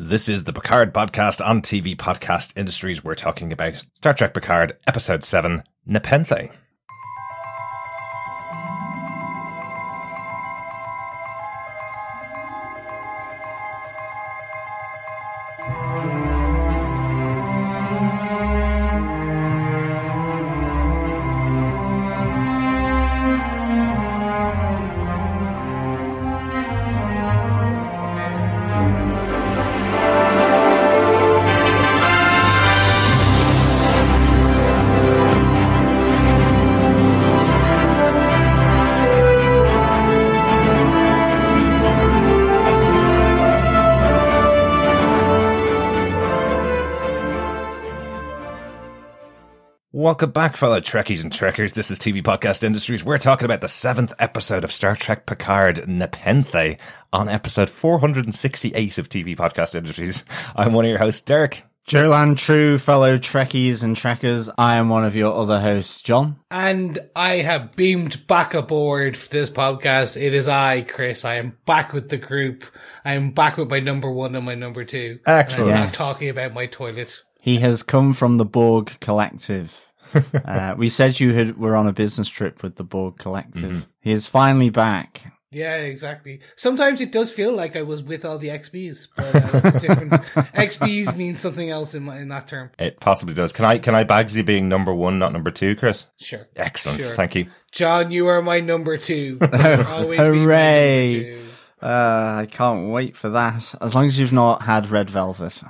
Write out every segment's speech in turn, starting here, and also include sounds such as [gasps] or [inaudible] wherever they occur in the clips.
This is the Picard podcast on TV Podcast Industries. We're talking about Star Trek Picard, Episode 7, Nepenthe. Welcome back, fellow Trekkies and Trekkers. This is TV Podcast Industries. We're talking about the seventh episode of Star Trek Picard, Nepenthe, on episode 468 of TV Podcast Industries. I'm one of your hosts, Derek. Joe true fellow Trekkies and Trekkers. I am one of your other hosts, John. And I have beamed back aboard for this podcast. It is I, Chris. I am back with the group. I am back with my number one and my number two. Excellent. I'm Yes. not talking about my toilet. He has come from the Borg Collective. [laughs] uh, we said you had were on a business trip with the Borg Collective. He is finally back. Yeah, exactly. Sometimes it does feel like I was with all the XBs, but uh, it's different. [laughs] XBs means something else in, my, in that term. It possibly does. Can I, can I Bagsy being number one, not number two, Chris? Sure. Excellent. Sure. Thank you. John, you are my number two. [laughs] Always be Hooray. number two. Uh, I can't wait for that. As long as you've not had red velvet.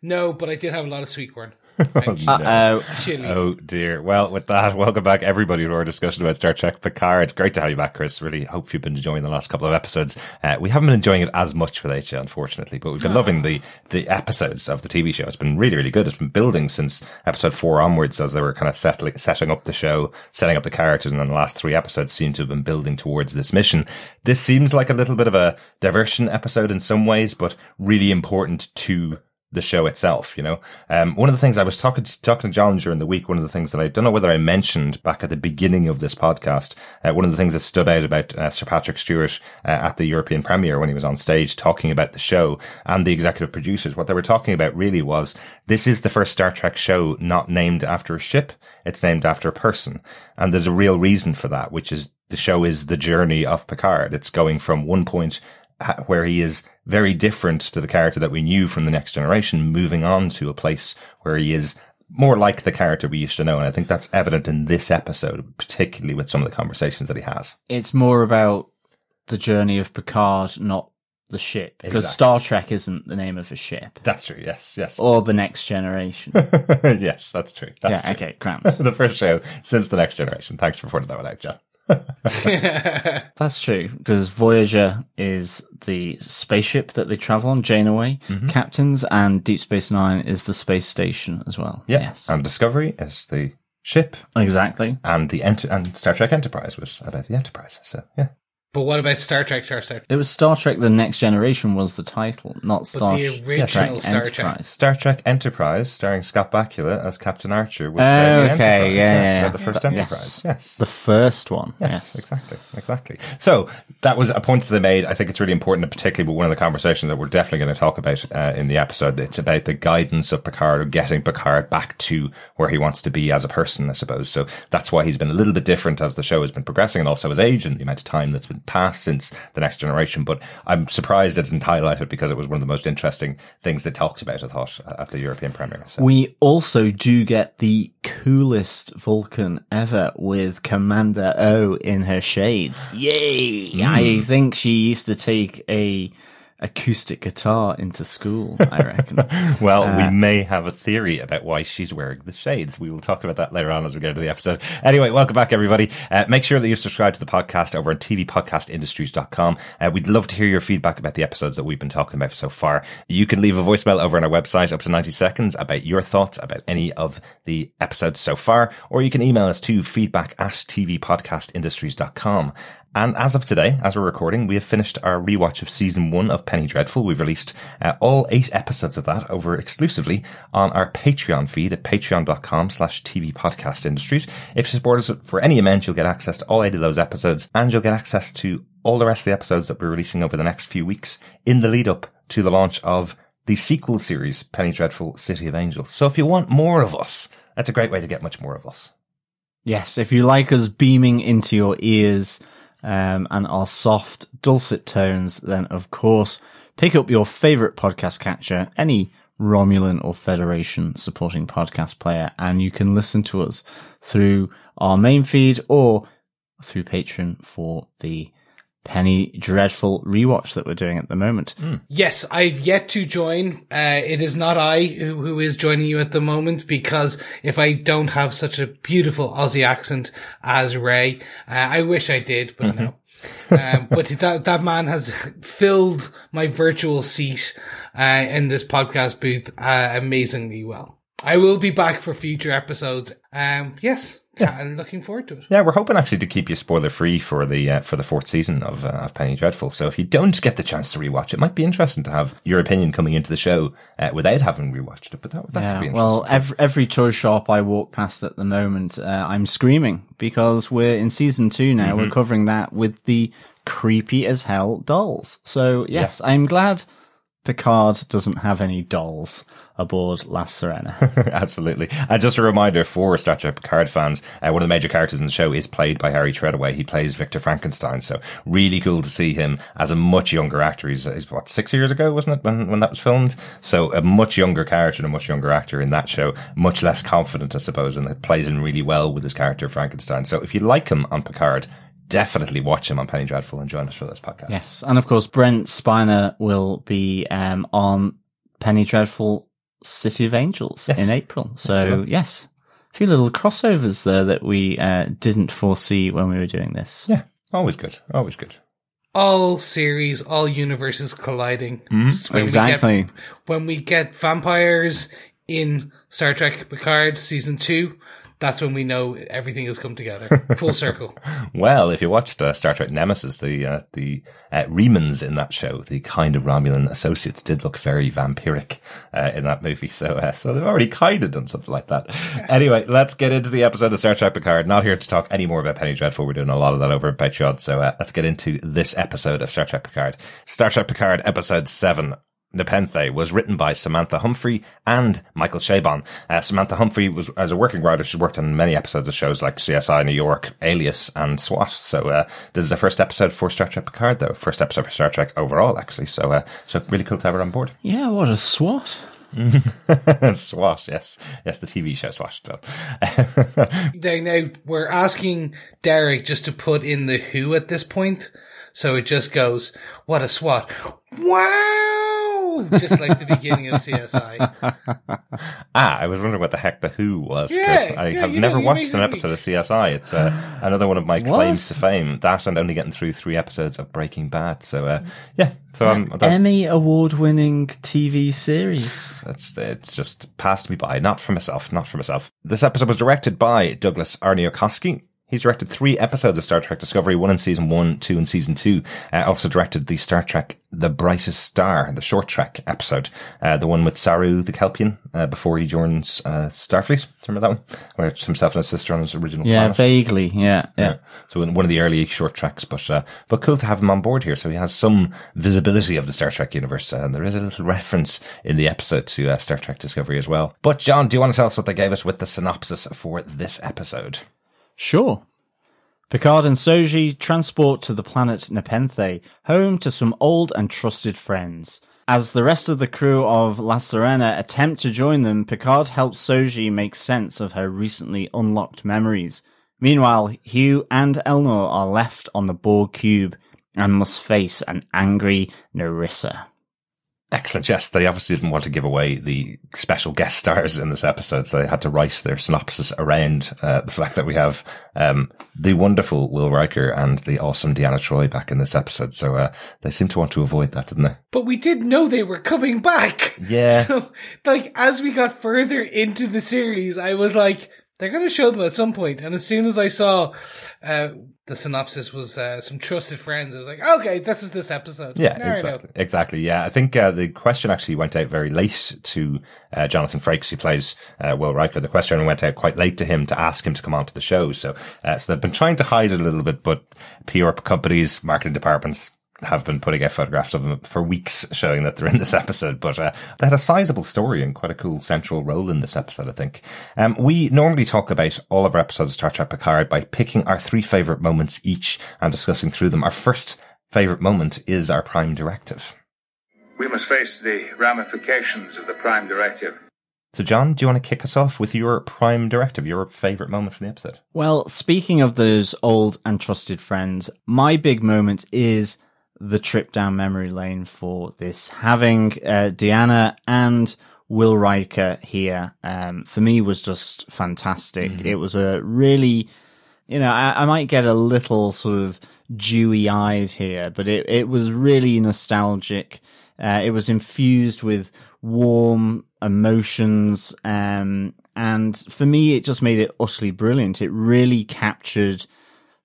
No, but I did have a lot of sweet corn. Uh oh. Chili. Oh dear. Well, with that, welcome back everybody to our discussion about Star Trek Picard. Great to have you back, Chris. Really hope you've been enjoying the last couple of episodes. Uh, we haven't been enjoying it as much without you, unfortunately, but we've been loving the, the episodes of the TV show. It's been really, really good. It's been building since episode four onwards as they were kind of settling, setting up the show, setting up the characters. And then the last three episodes seem to have been building towards this mission. This seems like a little bit of a diversion episode in some ways, but really important to the show itself, you know. Um, one of the things I was talking to, talking to John during the week, one of the things that I don't know whether I mentioned back at the beginning of this podcast, uh, one of the things that stood out about uh, Sir Patrick Stewart uh, at the European premiere when he was on stage talking about the show and the executive producers, what they were talking about really was this is the first Star Trek show not named after a ship. It's named after a person. And there's a real reason for that, which is the show is the journey of Picard. It's going from one point where he is very different to the character that we knew from the next generation, moving on to a place where he is more like the character we used to know. And I think that's evident in this episode, particularly with some of the conversations that he has. It's more about the journey of Picard, not the ship. Because Exactly. Star Trek isn't the name of a ship. That's true. Yes. Yes. Or the next generation. [laughs] yes. That's true. That's yeah, true. okay, [laughs] grand. The first show since the next generation. Thanks for pointing that one out, John. [laughs] That's true because Voyager is the spaceship that they travel on, Janeway mm-hmm. captains, and Deep Space Nine is the space station as well. Yeah. Yes, And Discovery is the ship, exactly. and the ent- and Star Trek Enterprise was about the Enterprise. So yeah. But what about Star Trek, Star Trek? It was Star Trek: The Next Generation was the title, not Star the original Trek Star Trek. Enterprise. Star Trek Enterprise, starring Scott Bakula as Captain Archer, was Oh, the okay, Enterprise. yeah, yes, yeah, about the first yeah. Enterprise. Yes. The first one. Yes, Yes. exactly, exactly. So that was a point that they made. I think it's really important, particularly with one of the conversations that we're definitely going to talk about uh, in the episode. It's about the guidance of Picard, of getting Picard back to where he wants to be as a person, I suppose. So that's why he's been a little bit different as the show has been progressing, and also his age and the amount of time that's been passed since the Next Generation. But I'm surprised it didn't highlight it because it was one of the most interesting things they talked about. I thought uh, at the European premiere. So. We also do get the coolest Vulcan ever with Commander O in her shades. Yay! Hmm. I think she used to take a acoustic guitar into school, I reckon. [laughs] Well, Uh, we may have a theory about why she's wearing the shades. We will talk about that later on as we get into the episode. Anyway, welcome back, everybody. Uh, make sure that you subscribe to the podcast over on tvpodcastindustries.com. Uh, we'd love to hear your feedback about the episodes that we've been talking about so far. You can leave a voicemail over on our website up to 90 seconds about your thoughts about any of the episodes so far, or you can email us to feedback at tvpodcastindustries.com. And as of today, as we're recording, we have finished our rewatch of season one of Penny Dreadful. We've released uh, all eight episodes of that over exclusively on our Patreon feed at patreon.com slash TV podcast industries. If you support us for any amount, you'll get access to all eight of those episodes and you'll get access to all the rest of the episodes that we're releasing over the next few weeks in the lead up to the launch of the sequel series, Penny Dreadful City of Angels. So if you want more of us, that's a great way to get much more of us. Yes, if you like us beaming into your ears um, and our soft, dulcet tones, then of course pick up your favorite podcast catcher, any Romulan or Federation supporting podcast player, and you can listen to us through our main feed or through Patreon for the Penny Dreadful rewatch that we're doing at the moment. Yes, I've yet to join. Uh, it is not I who, who is joining you at the moment because if I don't have such a beautiful Aussie accent as Ray, uh, I wish I did, but no. um, [laughs] but that that man has filled my virtual seat uh, in this podcast booth uh, amazingly well. I will be back for future episodes. Um, yes, I'm looking forward to it. Yeah, we're hoping actually to keep you spoiler free for the uh, for the fourth season of uh, of Penny Dreadful. So if you don't get the chance to rewatch, it might be interesting to have your opinion coming into the show uh, without having rewatched it. But that, that could be Yeah, interesting. well, every, every toy shop I walk past at the moment, uh, I'm screaming because we're in season two now. Mm-hmm. We're covering that with the creepy as hell dolls. So yes, I'm glad Picard doesn't have any dolls aboard La Sirena. [laughs] Absolutely. And just a reminder for Star Trek Picard fans, uh, one of the major characters in the show is played by Harry Treadaway. He plays Victor Frankenstein. So really cool to see him as a much younger actor. He's, he's what, six years ago, wasn't it, when, when that was filmed? So a much younger character and a much younger actor in that show. Much less confident, I suppose, and it plays in really well with his character Frankenstein. So if you like him on Picard, definitely watch him on Penny Dreadful and join us for this podcast. yes, and of course Brent Spiner will be um, on Penny Dreadful City of Angels Yes. in April. So will. yes, a few little crossovers there that we uh, didn't foresee when we were doing this. Yeah. Always good. Always good. all series, all universes colliding. When we get- Exactly. when we get vampires in Star Trek Picard season two, that's when we know everything has come together, full [laughs] circle. Well, if you watched uh, Star Trek Nemesis, the uh, the uh, Remans in that show, the kind of Romulan associates did look very vampiric uh, in that movie. So, uh, so they've already kind of done something like that. [laughs] anyway, let's get into the episode of Star Trek Picard. Not here to talk any more about Penny Dreadful. We're doing a lot of that over at Patreon. So uh, let's get into this episode of Star Trek Picard. Star Trek Picard, episode seven. Nepenthe was written by Samantha Humphrey and Michael Chabon. Uh, Samantha Humphrey was, as a working writer, she's worked on many episodes of shows like CSI New York, Alias, and SWAT. So, uh, this is the first episode for Star Trek Picard, though. First episode for Star Trek overall, actually. So, uh, so really cool to have her on board. Yeah, what a SWAT. [laughs] SWAT, yes. Yes, the TV show SWAT. So. [laughs] They now we're asking Derek just to put in the who at this point, so it just goes, "What a SWAT!" Wow, just like the beginning of CSI. [laughs] ah, I was wondering what the heck the Who was. Yeah, I yeah, have you know, never watched an episode of CSI. It's uh, another one of my [gasps] claims to fame. That and only getting through three episodes of Breaking Bad. So, uh, yeah. So I'm, that, Emmy award winning TV series. It's it's just passed me by. Not for myself. Not for myself. This episode was directed by Douglas Arniokoski. He's directed three episodes of Star Trek Discovery, one in season one, two in season two. Uh, also directed the Star Trek The Brightest Star, the short trek episode, uh, the one with Saru the Kelpien, uh, before he joins, uh, Starfleet. Remember that one? Where it's himself and his sister on his original Yeah, planet. vaguely. Yeah, yeah. So in one of the early short treks, but uh, but cool to have him on board here. So he has some visibility of the Star Trek universe, uh, and there is a little reference in the episode to uh, Star Trek Discovery as well. But John, do you want to tell us what they gave us with the synopsis for this episode? Sure. Picard and Soji transport to the planet Nepenthe, home to some old and trusted friends. As the rest of the crew of La Sirena attempt to join them, Picard helps Soji make sense of her recently unlocked memories. Meanwhile, Hugh and Elnor are left on the Borg cube and must face an angry Narissa. Excellent. Yes, they obviously didn't want to give away the special guest stars in this episode, so they had to write their synopsis around uh, the fact that we have um, the wonderful Will Riker and the awesome Deanna Troi back in this episode. So uh, they seem to want to avoid that, didn't they? But we did know they were coming back. Yeah. [laughs] So, like, as we got further into the series, I was like, they're going to show them at some point. And as soon as I saw uh, the synopsis was uh, some trusted friends, I was like, okay, this is this episode. Yeah, Now exactly. Exactly. Yeah, I think uh, the question actually went out very late to uh, Jonathan Frakes, who plays uh, Will Riker. The question went out quite late to him to ask him to come onto the show. So, uh, so they've been trying to hide it a little bit, but PR companies, marketing departments have been putting out photographs of them for weeks showing that they're in this [laughs] episode, but uh, they had a sizable story and quite a cool central role in this episode, I think. Um, we normally talk about all of our episodes of Star Trek Picard by picking our three favorite moments each and discussing through them. Our first favorite moment is our Prime Directive. We must face the ramifications of the Prime Directive. So, John, do you want to kick us off with your Prime Directive, your favorite moment from the episode? Well, speaking of those old and trusted friends, my big moment is the trip down memory lane for this. Having uh, Deanna and Will Riker here, um, for me was just fantastic. Mm-hmm. It was a really, you know, I, I, might get a little sort of dewy eyes here, but it, it was really nostalgic. Uh, it was infused with warm emotions, um, and for me, it just made it utterly brilliant. It really captured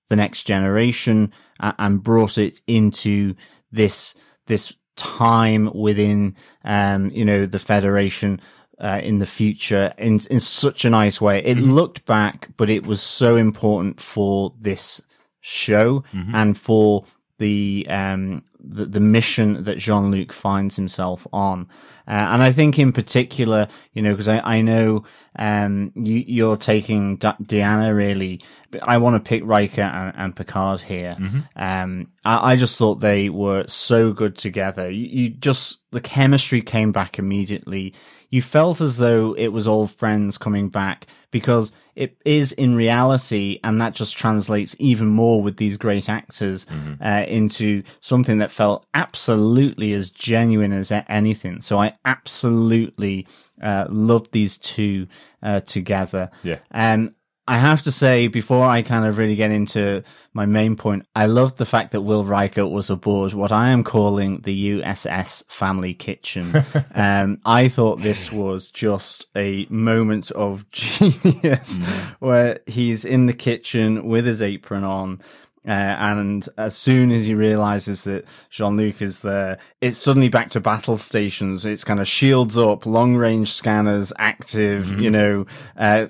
the next generation and brought it into this this time within um, you know the federation uh, in the future in in such a nice way. It mm-hmm. looked back, but it was so important for this show mm-hmm. and for the um the, the mission that Jean Luc finds himself on. Uh, and I think in particular, you know, because I, I know um, you, you're taking D- Deanna really. But I want to pick Riker and, and Picard here. Mm-hmm. Um, I, I, just thought they were so good together. You, you just the chemistry came back immediately. You felt as though it was all friends coming back because it is in reality, and that just translates even more with these great actors mm-hmm. uh, into something that felt absolutely as genuine as anything. So I absolutely uh, loved these two uh, together. Yeah. And I have to say, before I kind of really get into my main point, I love the fact that Will Riker was aboard what I am calling the USS Family Kitchen. [laughs] um, I thought this was just a moment of [laughs] genius mm. where he's in the kitchen with his apron on. Uh, and as soon as he realizes that Jean Luc is there, it's suddenly back to battle stations. It's kind of shields up, long range scanners active, mm-hmm. you know, uh,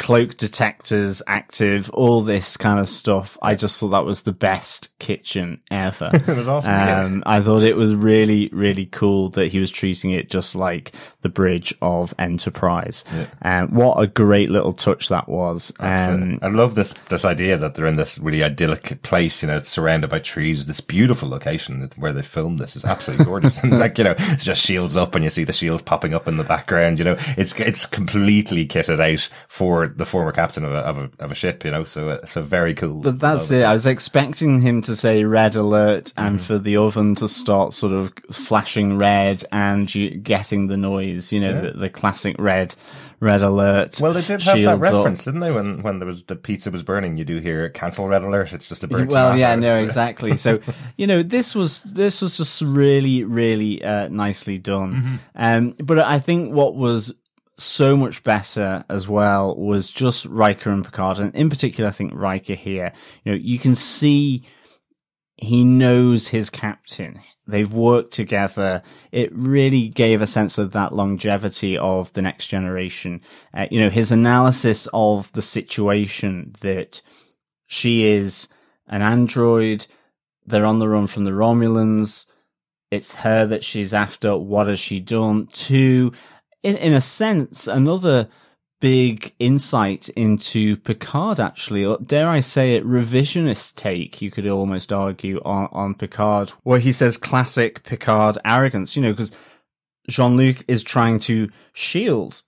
cloak detectors active, all this kind of stuff. I just thought that was the best kitchen ever. [laughs] it was awesome. Um, I thought it was really, really cool that he was treating it just like the bridge of Enterprise. Yeah. Um, what a great little touch that was. Um, I love this, this idea that they're in this really idyllic place, you know, it's surrounded by trees, this beautiful location where they filmed this is absolutely gorgeous. [laughs] and like, you know, it's just shields up and you see the shields popping up in the background, you know, it's, it's completely kitted out for the former captain of a, of a, of a ship, you know, so it's a very cool. But that's it. I was expecting him to say red alert and mm. for the oven to start sort of flashing red and you getting the noise, you know, yeah. the, the classic red red alert. Well, they did have that reference, up. didn't they? When when there was the pizza was burning, you do hear cancel red alert. It's just a bird. Well, yeah, no, so. [laughs] exactly. So you know, this was this was just really, really uh, nicely done. Mm-hmm. Um, but I think what was so much better as well was just Riker and Picard, and in particular, I think Riker here. You know, you can see he knows his captain. They've worked together. It really gave a sense of that longevity of the next generation. Uh, you know, his analysis of the situation that she is an android. They're on the run from the Romulans. It's her that she's after. What has she done? To in in a sense, another big insight into Picard, actually, or dare I say it, revisionist take, you could almost argue, on, on Picard, where he says classic Picard arrogance, you know, because Jean Luc is trying to shield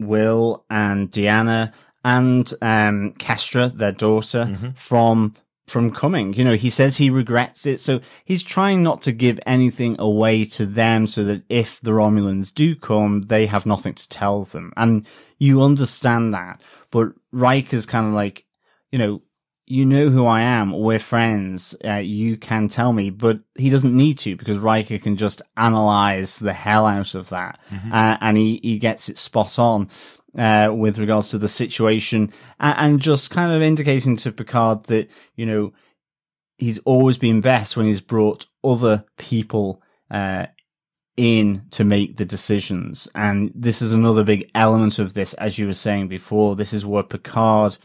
Will and Deanna and um, Kestra, their daughter, mm-hmm. from from coming. You know, he says he regrets it. So he's trying not to give anything away to them so that if the Romulans do come, they have nothing to tell them. And you understand that. But Riker's kind of like, you know, you know who I am. We're friends. Uh, you can tell me, but he doesn't need to because Riker can just analyze the hell out of that. Mm-hmm. Uh, and he, he gets it spot on uh, with regards to the situation and, and, just kind of indicating to Picard that, you know, he's always been best when he's brought other people, uh, in to make the decisions. And this is another big element of this, as you were saying before. This is where Picard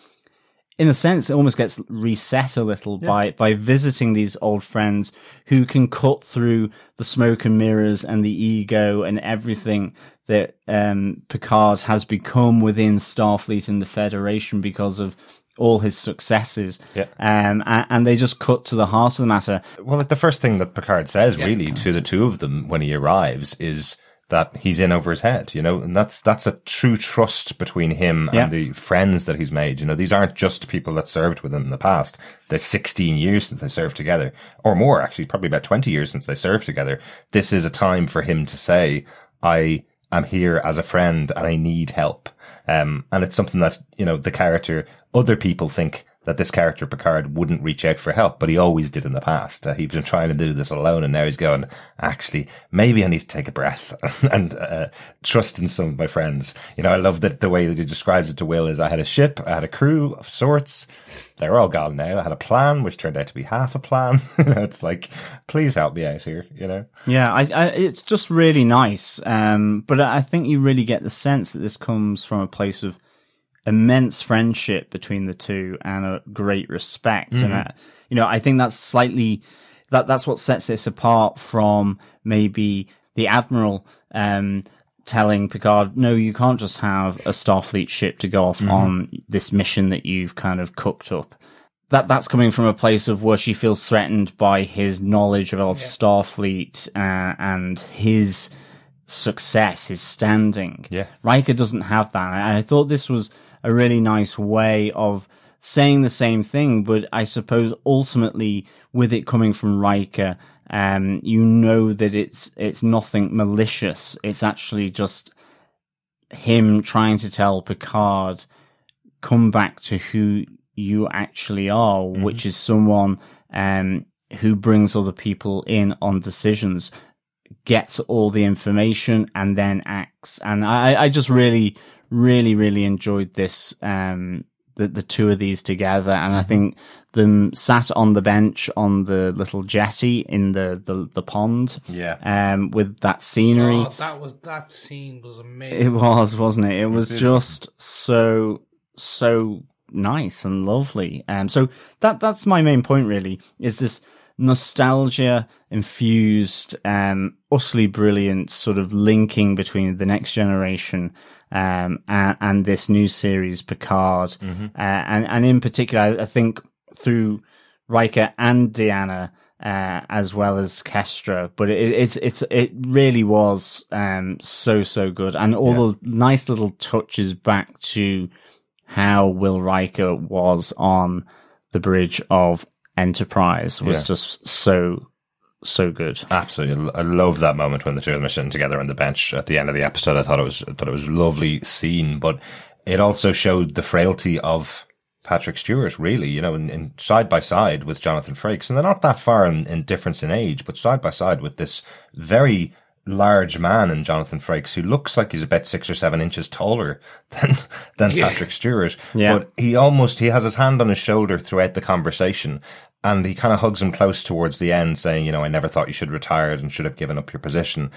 in a sense, it almost gets reset a little by, by visiting these old friends who can cut through the smoke and mirrors and the ego and everything that, um, Picard has become within Starfleet and the Federation because of all his successes. Yeah. Um, and, and they just cut to the heart of the matter. Well, like the first thing that Picard says really to the two of them when he arrives is that he's in over his head, you know, and that's, that's a true trust between him Yeah. and the friends that he's made. You know, these aren't just people that served with him in the past. They're 16 years since they served together or more, actually, probably about 20 years since they served together. This is a time for him to say, I am here as a friend and I need help. Um, and it's something that, you know, the character, other people think that this character Picard wouldn't reach out for help, but he always did in the past. Uh, he's been trying to do this alone and now he's going, actually, maybe I need to take a breath [laughs] and, uh, trust in some of my friends. You know, I love that the way that he describes it to Will is I had a ship, I had a crew of sorts. They're all gone now. I had a plan, which turned out to be half a plan. [laughs] It's like, please help me out here, you know? Yeah, I, I, it's just really nice. Um, but I think you really get the sense that this comes from a place of immense friendship between the two and a great respect. And, uh, you know, I think that's slightly, that, that's what sets this apart from maybe the Admiral, um, telling Picard, no, you can't just have a Starfleet ship to go off on this mission that you've kind of cooked up that that's coming from a place of where she feels threatened by his knowledge of, of Starfleet uh, and his success, his standing. Yeah. Riker doesn't have that, and I thought this was a really nice way of saying the same thing, but I suppose ultimately with it coming from Riker, um, you know that it's it's nothing malicious. It's actually just him trying to tell Picard, come back to who you actually are, which is someone um, who brings other people in on decisions, gets all the information, and then acts. And I, I just really, really, really enjoyed this. Um, the, the two of these together, and I think them sat on the bench on the little jetty in the, the, the pond, Yeah. um, with that scenery. Oh, that was that scene was amazing. It was, wasn't it? It was did. just so so nice and lovely. Um, so that that's my main point. Really, is this nostalgia infused, um, utterly brilliant sort of linking between the next generation. Um, and, and this new series, Picard, uh, and and in particular, I, think through Riker and Deanna, uh, as well as Kestra. But it, it's it's it really was um, so so good, and all the nice little touches back to how Will Riker was on the bridge of Enterprise was Yeah. just so so good. Absolutely, I love that moment when the two of them are sitting together on the bench at the end of the episode. I thought it was, I thought it was a lovely scene, but it also showed the frailty of Patrick Stewart, really, you know, in, in side by side with Jonathan Frakes, and they're not that far in, in difference in age, but side by side with this very large man in Jonathan Frakes who looks like he's about six or seven inches taller [laughs] than than Patrick Stewart. Yeah. But he almost he has his hand on his shoulder throughout the conversation and he kind of hugs him close towards the end saying, you know, I never thought you should have retired and should have given up your position.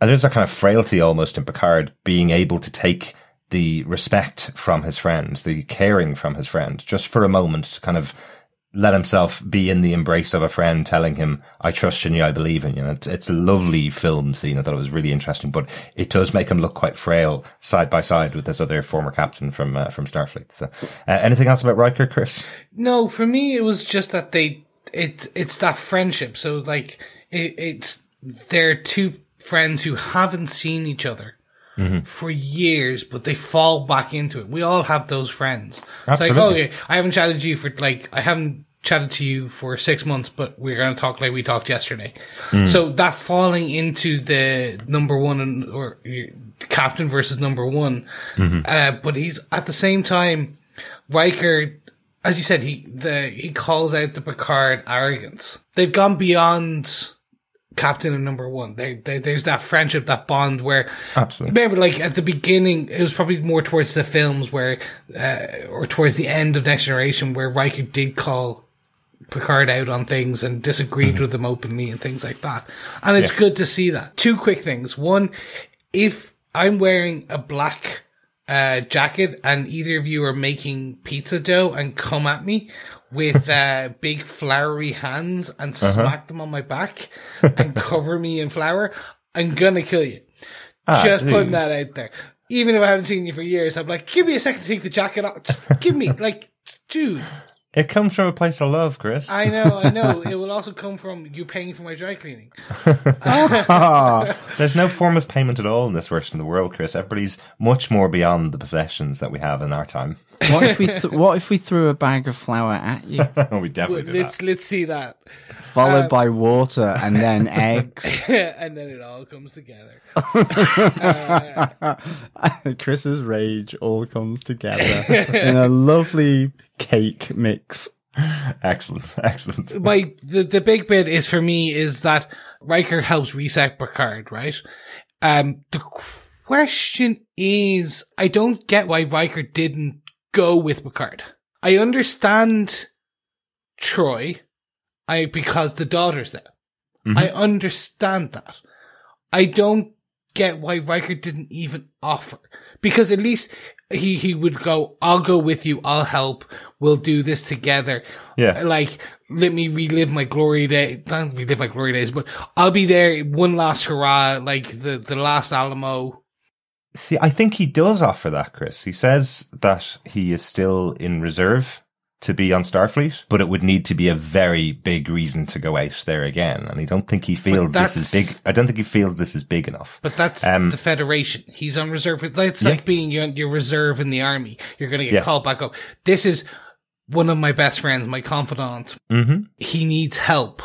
And there's a kind of frailty almost in Picard being able to take the respect from his friend, the caring from his friend, just for a moment kind of let himself be in the embrace of a friend telling him, I trust in you, I believe in you. And it's, it's a lovely film scene. I thought it was really interesting, but it does make him look quite frail side by side with this other former captain from, uh, from Starfleet. So, uh, anything else about Riker, Chris? No, for me, it was just that they, it, it's that friendship. So like, it, it's, they're two friends who haven't seen each other Mm-hmm. for years, but they fall back into it. We all have those friends. It's like, Absolutely. okay, I haven't chatted to you for like, I haven't chatted to you for six months, but we're going to talk like we talked yesterday. Mm. So that falling into the number one and, or captain versus number one. Mm-hmm. Uh, but he's at the same time, Riker, as you said, he the he calls out the Picard arrogance. They've gone beyond captain and number one. They, they, there's that friendship, that bond where Absolutely. remember, like at the beginning, it was probably more towards the films where, uh, or towards the end of Next Generation, where Riker did call Picard out on things and disagreed with him openly and things like that. And it's good to see that. Two quick things. One, if I'm wearing a black uh, jacket and either of you are making pizza dough and come at me with uh, big flowery hands and smack them on my back and [laughs] cover me in flour, I'm gonna kill you. Ah, Just putting that out there. Even if I haven't seen you for years, I'm like, give me a second to take the jacket off. Give me, [laughs] like, dude. It comes from a place of love, Chris. I know, I know. [laughs] It will also come from you paying for my dry cleaning. [laughs] There's no form of payment at all in this version of the world, Chris. Everybody's much more beyond the possessions that we have in our time. What if we [laughs] th- what if we threw a bag of flour at you, we definitely do Let's that. let's see that, followed um, by water and then eggs? and then it all comes together. Chris's rage all comes together in a lovely cake mix. [laughs] Excellent, [laughs] excellent. my the, the big bit is for me is that Riker helps reset Picard, right? Um, the question is, I don't get why Riker didn't go with Picard. I understand Troi, I because the daughter's there. I understand that. I don't get why Riker didn't even offer because at least he he would go. I'll go with you. I'll help. We'll do this together. Yeah. Like let me relive my glory day. Not relive my glory days, but I'll be there. One last hurrah, like the the last Alamo. See, I think he does offer that, Chris. He says that he is still in reserve to be on Starfleet, but it would need to be a very big reason to go out there again. And I don't think he feels this is big. I don't think he feels this is big enough. But that's Um, the Federation. He's on reserve. That's Yeah. like being your, your reserve in the army. You're going to get Yeah. called back up. This is one of my best friends, my confidant. hmm He needs help.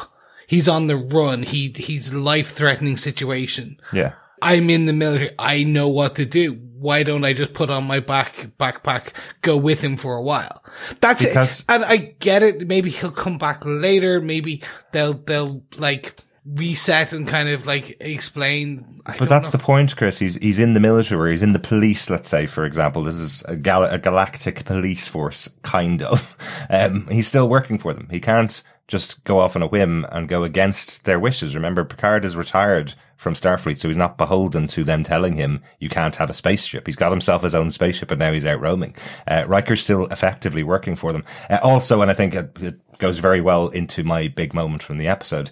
He's on the run. He he's life threatening situation. Yeah. I'm in the military. I know what to do. Why don't I just put on my back backpack, go with him for a while? That's Because- it. And I get it. Maybe he'll come back later. Maybe they'll they'll like reset and kind of like explain. I But that's know. the point, Chris. He's he's in the military, he's in the police. Let's say, for example, this is a, gal- a galactic police force, kind of. [laughs] Um, he's still working for them. He can't just go off on a whim and go against their wishes. Remember, Picard is retired from Starfleet, so he's not beholden to them telling him you can't have a spaceship. He's got himself his own spaceship, and now he's out roaming. Uh, Riker's still effectively working for them. Uh, also, and I think it, it goes very well into my big moment from the episode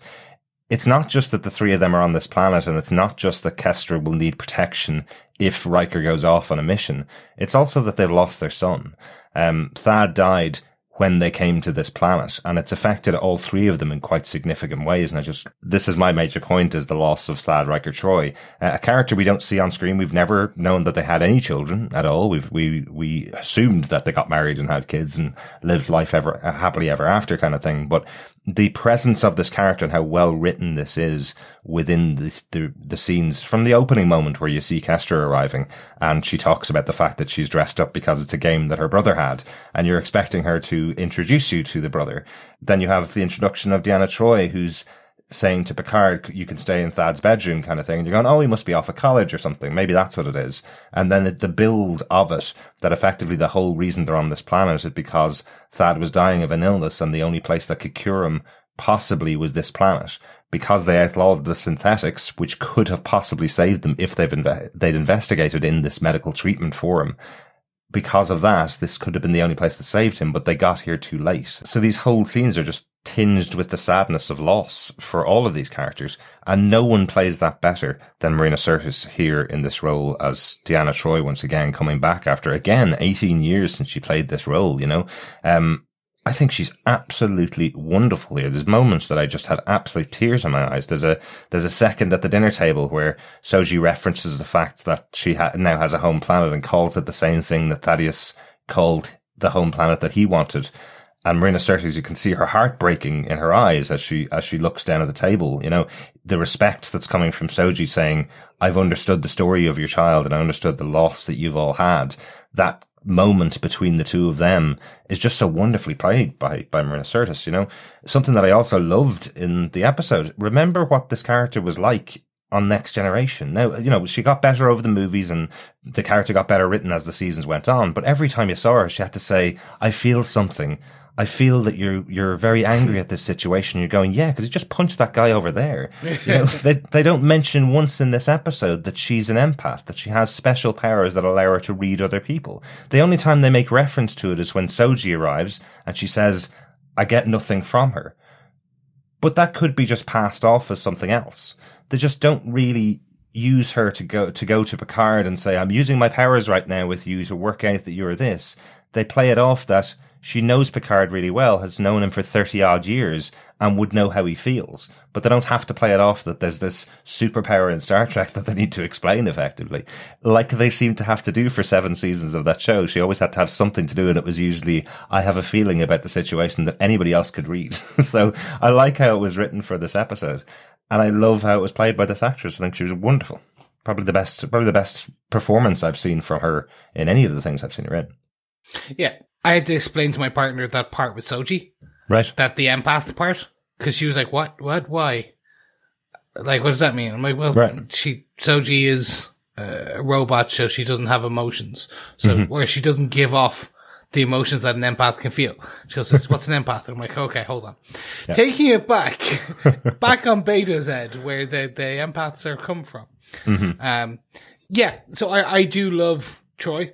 it's not just that the three of them are on this planet and it's not just that Kestra will need protection if Riker goes off on a mission. It's also that they've lost their son. Um, Thad died when they came to this planet and it's affected all three of them in quite significant ways. And I just, this is my major point is the loss of Thad Riker Troi, uh, a character we don't see on screen. We've never known that they had any children at all. We've, we, we assumed that they got married and had kids and lived life ever, happily ever after kind of thing. But the presence of this character and how well written this is within the, the the scenes from the opening moment where you see Kestra arriving and she talks about the fact that she's dressed up because it's a game that her brother had and you're expecting her to introduce you to the brother. Then you have the introduction of Deanna Troi who's saying to Picard, you can stay in Thad's bedroom kind of thing. And you're going, oh, he must be off at college or something. Maybe that's what it is. And then the, the build of it, that effectively the whole reason they're on this planet is because Thad was dying of an illness and the only place that could cure him possibly was this planet. Because they outlawed the synthetics, which could have possibly saved them if they've inve- they'd investigated in this medical treatment for him because of that, this could have been the only place that saved him, but they got here too late. So these whole scenes are just tinged with the sadness of loss for all of these characters, and no one plays that better than Marina Sirtis here in this role as Deanna Troi once again coming back after again 18 years since she played this role, you know. Um, I think she's absolutely wonderful here. There's moments that I just had absolute tears in my eyes. There's a there's a second at the dinner table where Soji references the fact that she ha- now has a home planet and calls it the same thing that Thaddeus called the home planet that he wanted. And Marina Sirtis, you can see her heart breaking in her eyes as she as she looks down at the table. You know the respect that's coming from Soji saying, "I've understood the story of your child and I understood the loss that you've all had." That moment between the two of them is just so wonderfully played by, by Marina Sirtis, you know? Something that I also loved in the episode. Remember what this character was like on Next Generation. Now, you know, she got better over the movies and the character got better written as the seasons went on, but every time you saw her, she had to say, I feel something. I feel that you're you're very angry at this situation. You're going, yeah, because you just punched that guy over there. You know, [laughs] they they don't mention once in this episode that she's an empath, that she has special powers that allow her to read other people. The only time they make reference to it is when Soji arrives and she says, "I get nothing from her," but that could be just passed off as something else. They just don't really use her to go to go to Picard and say, "I'm using my powers right now with you to work out that you're this." They play it off that she knows Picard really well, has known him for 30 odd years, and would know how he feels. But they don't have to play it off that there's this superpower in Star Trek [laughs] that they need to explain effectively. Like they seem to have to do for seven seasons of that show. She always had to have something to do, and it was usually, I have a feeling about the situation that anybody else could read. [laughs] so I like how it was written for this episode. And I love how it was played by this actress. I think she was wonderful. Probably the best, probably the best performance I've seen from her in any of the things I've seen her in. Yeah, I had to explain to my partner that part with Soji, Right. that the empath part, because she was like, "What? What? Why? Like, what does that mean?" I'm like, "Well, Right. she Soji is a robot, so she doesn't have emotions, so or she doesn't give off." The emotions that an empath can feel. She goes, "What's an empath?" I'm like, "Okay, hold on." Taking it back, [laughs] back on Betazed, where the the empaths are come from. Um, yeah, so I, I do love Troi.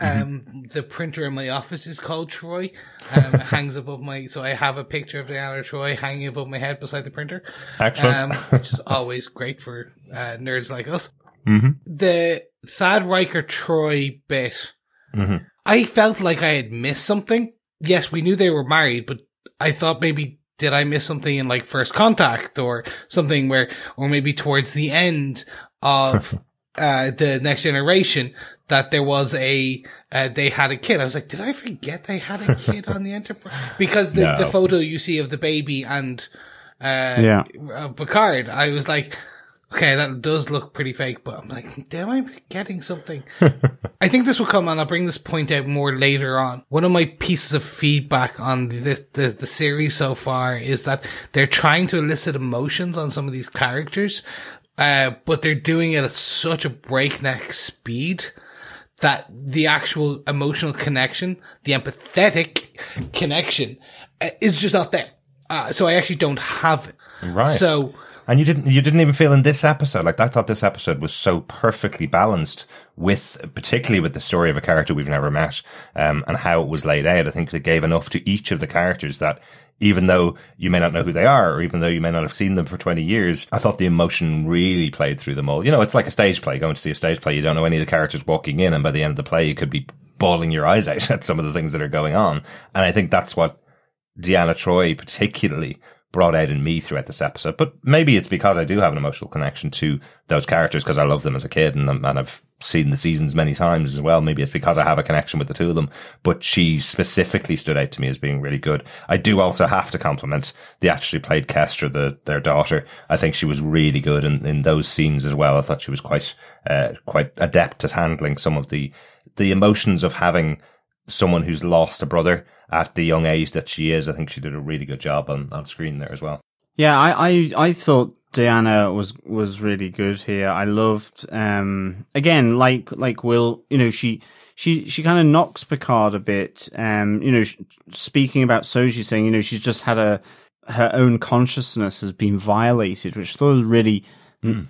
Um, the printer in my office is called Troy. Um, it [laughs] hangs above my, so I have a picture of Diana Troi hanging above my head beside the printer. Excellent. Um, [laughs] which is always great for uh, nerds like us. Mhm. The Thad Riker Troi bit, Mhm. I felt like I had missed something. Yes, we knew they were married, but I thought maybe did I miss something in like First Contact or something where, or maybe towards the end of [laughs] uh, the Next Generation that there was a uh, they had a kid. I was like, did I forget they had a kid on the Enterprise? Because the, the photo you see of the baby and uh, Yeah. of Picard, I was like, okay, that does look pretty fake, but I'm like, am I getting something? [laughs] I think this will come on. I'll bring this point out more later on. One of my pieces of feedback on the, the, the series so far is that they're trying to elicit emotions on some of these characters, uh, but they're doing it at such a breakneck speed that the actual emotional connection, the empathetic connection, uh, is just not there. Uh, so I actually don't have it. Right. So And you didn't you didn't even feel in this episode like I thought this episode was so perfectly balanced with particularly with the story of a character we've never met um, and how it was laid out. I think it gave enough to each of the characters that even though you may not know who they are or even though you may not have seen them for 20 years, I thought the emotion really played through them all. You know, it's like a stage play, going to see a stage play. You don't know any of the characters walking in and by the end of the play, you could be bawling your eyes [laughs] out at some of the things that are going on. And I think that's what Deanna Troy particularly brought out in me throughout this episode. But maybe it's because I do have an emotional connection to those characters because I loved them as a kid and, and I've seen the seasons many times as well. Maybe it's because I have a connection with the two of them, but she specifically stood out to me as being really good. I do also have to compliment the actress who played Kestra, the, their daughter. I think she was really good in, in those scenes as well. I thought she was quite, uh, quite adept at handling some of the, the emotions of having someone who's lost a brother at the young age that she is. I think she did a really good job on, on screen there as well. Yeah, I, I, I thought Diana was, was really good here. I loved, um, again, like, like Will, you know, she, she, she kind of knocks Picard a bit. Um, you know, speaking about Soji saying, you know, she's just had a, her own consciousness has been violated, which I thought was really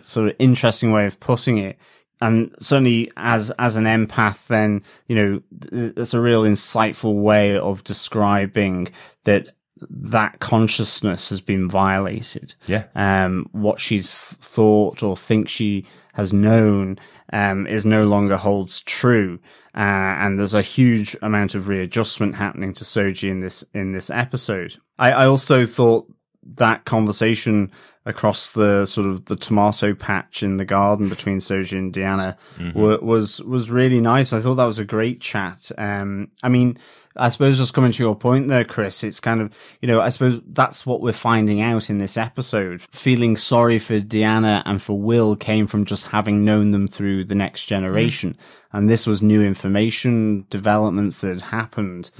sort of interesting way of putting it. And certainly as, as an empath, then, you know, th- that's a real insightful way of describing that that consciousness has been violated. Yeah. Um, what she's thought or thinks she has known, um, is no longer holds true. Uh, and there's a huge amount of readjustment happening to Soji in this, in this episode. I, I also thought that conversation across the sort of the tomato patch in the garden between Soji and Diana wa- was was really nice. I thought that was a great chat. Um, I mean, I suppose just coming to your point there, Chris, it's kind of you know I suppose that's what we're finding out in this episode. Feeling sorry for Diana and for Will came from just having known them through the next generation, and this was new information developments that had happened,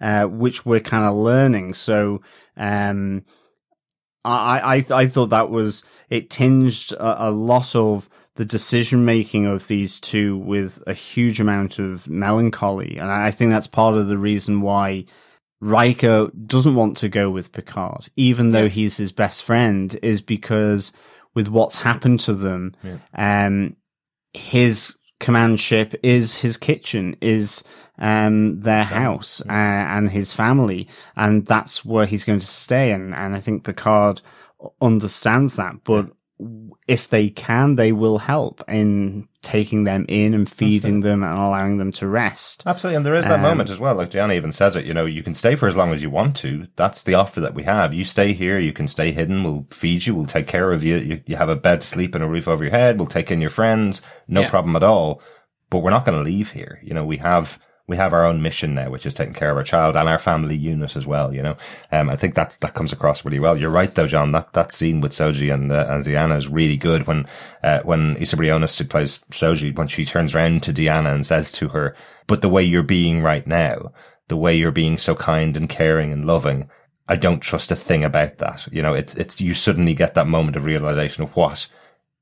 uh, which we're kind of learning. So. Um, I, I, I thought that was, it tinged a, a lot of the decision making of these two with a huge amount of melancholy. And I think that's part of the reason why Riker doesn't want to go with Picard, even though he's his best friend, is because with what's happened to them, um, his command ship is his kitchen, is um, their house uh, and his family, and that's where he's going to stay. And and I think Picard understands that, but if they can, they will help in taking them in and feeding them and allowing them to rest. Absolutely, and there is that Um, moment as well. Like Diana even says it. You know, you can stay for as long as you want to. That's the offer that we have. You stay here. You can stay hidden. We'll feed you. We'll take care of you. You, you have a bed to sleep and a roof over your head. We'll take in your friends. No Yeah. problem at all. But we're not going to leave here. You know, we have we have our own mission now, which is taking care of our child and our family unit as well. You know, um, I think that's that comes across really well. You're right though, John. That that scene with Soji and uh, and Deanna is really good when uh, when Isa Briones who plays Soji when she turns around to Deanna and says to her, "But the way you're being right now, the way you're being so kind and caring and loving." I don't trust a thing about that. You know, it's, it's, you suddenly get that moment of realization of what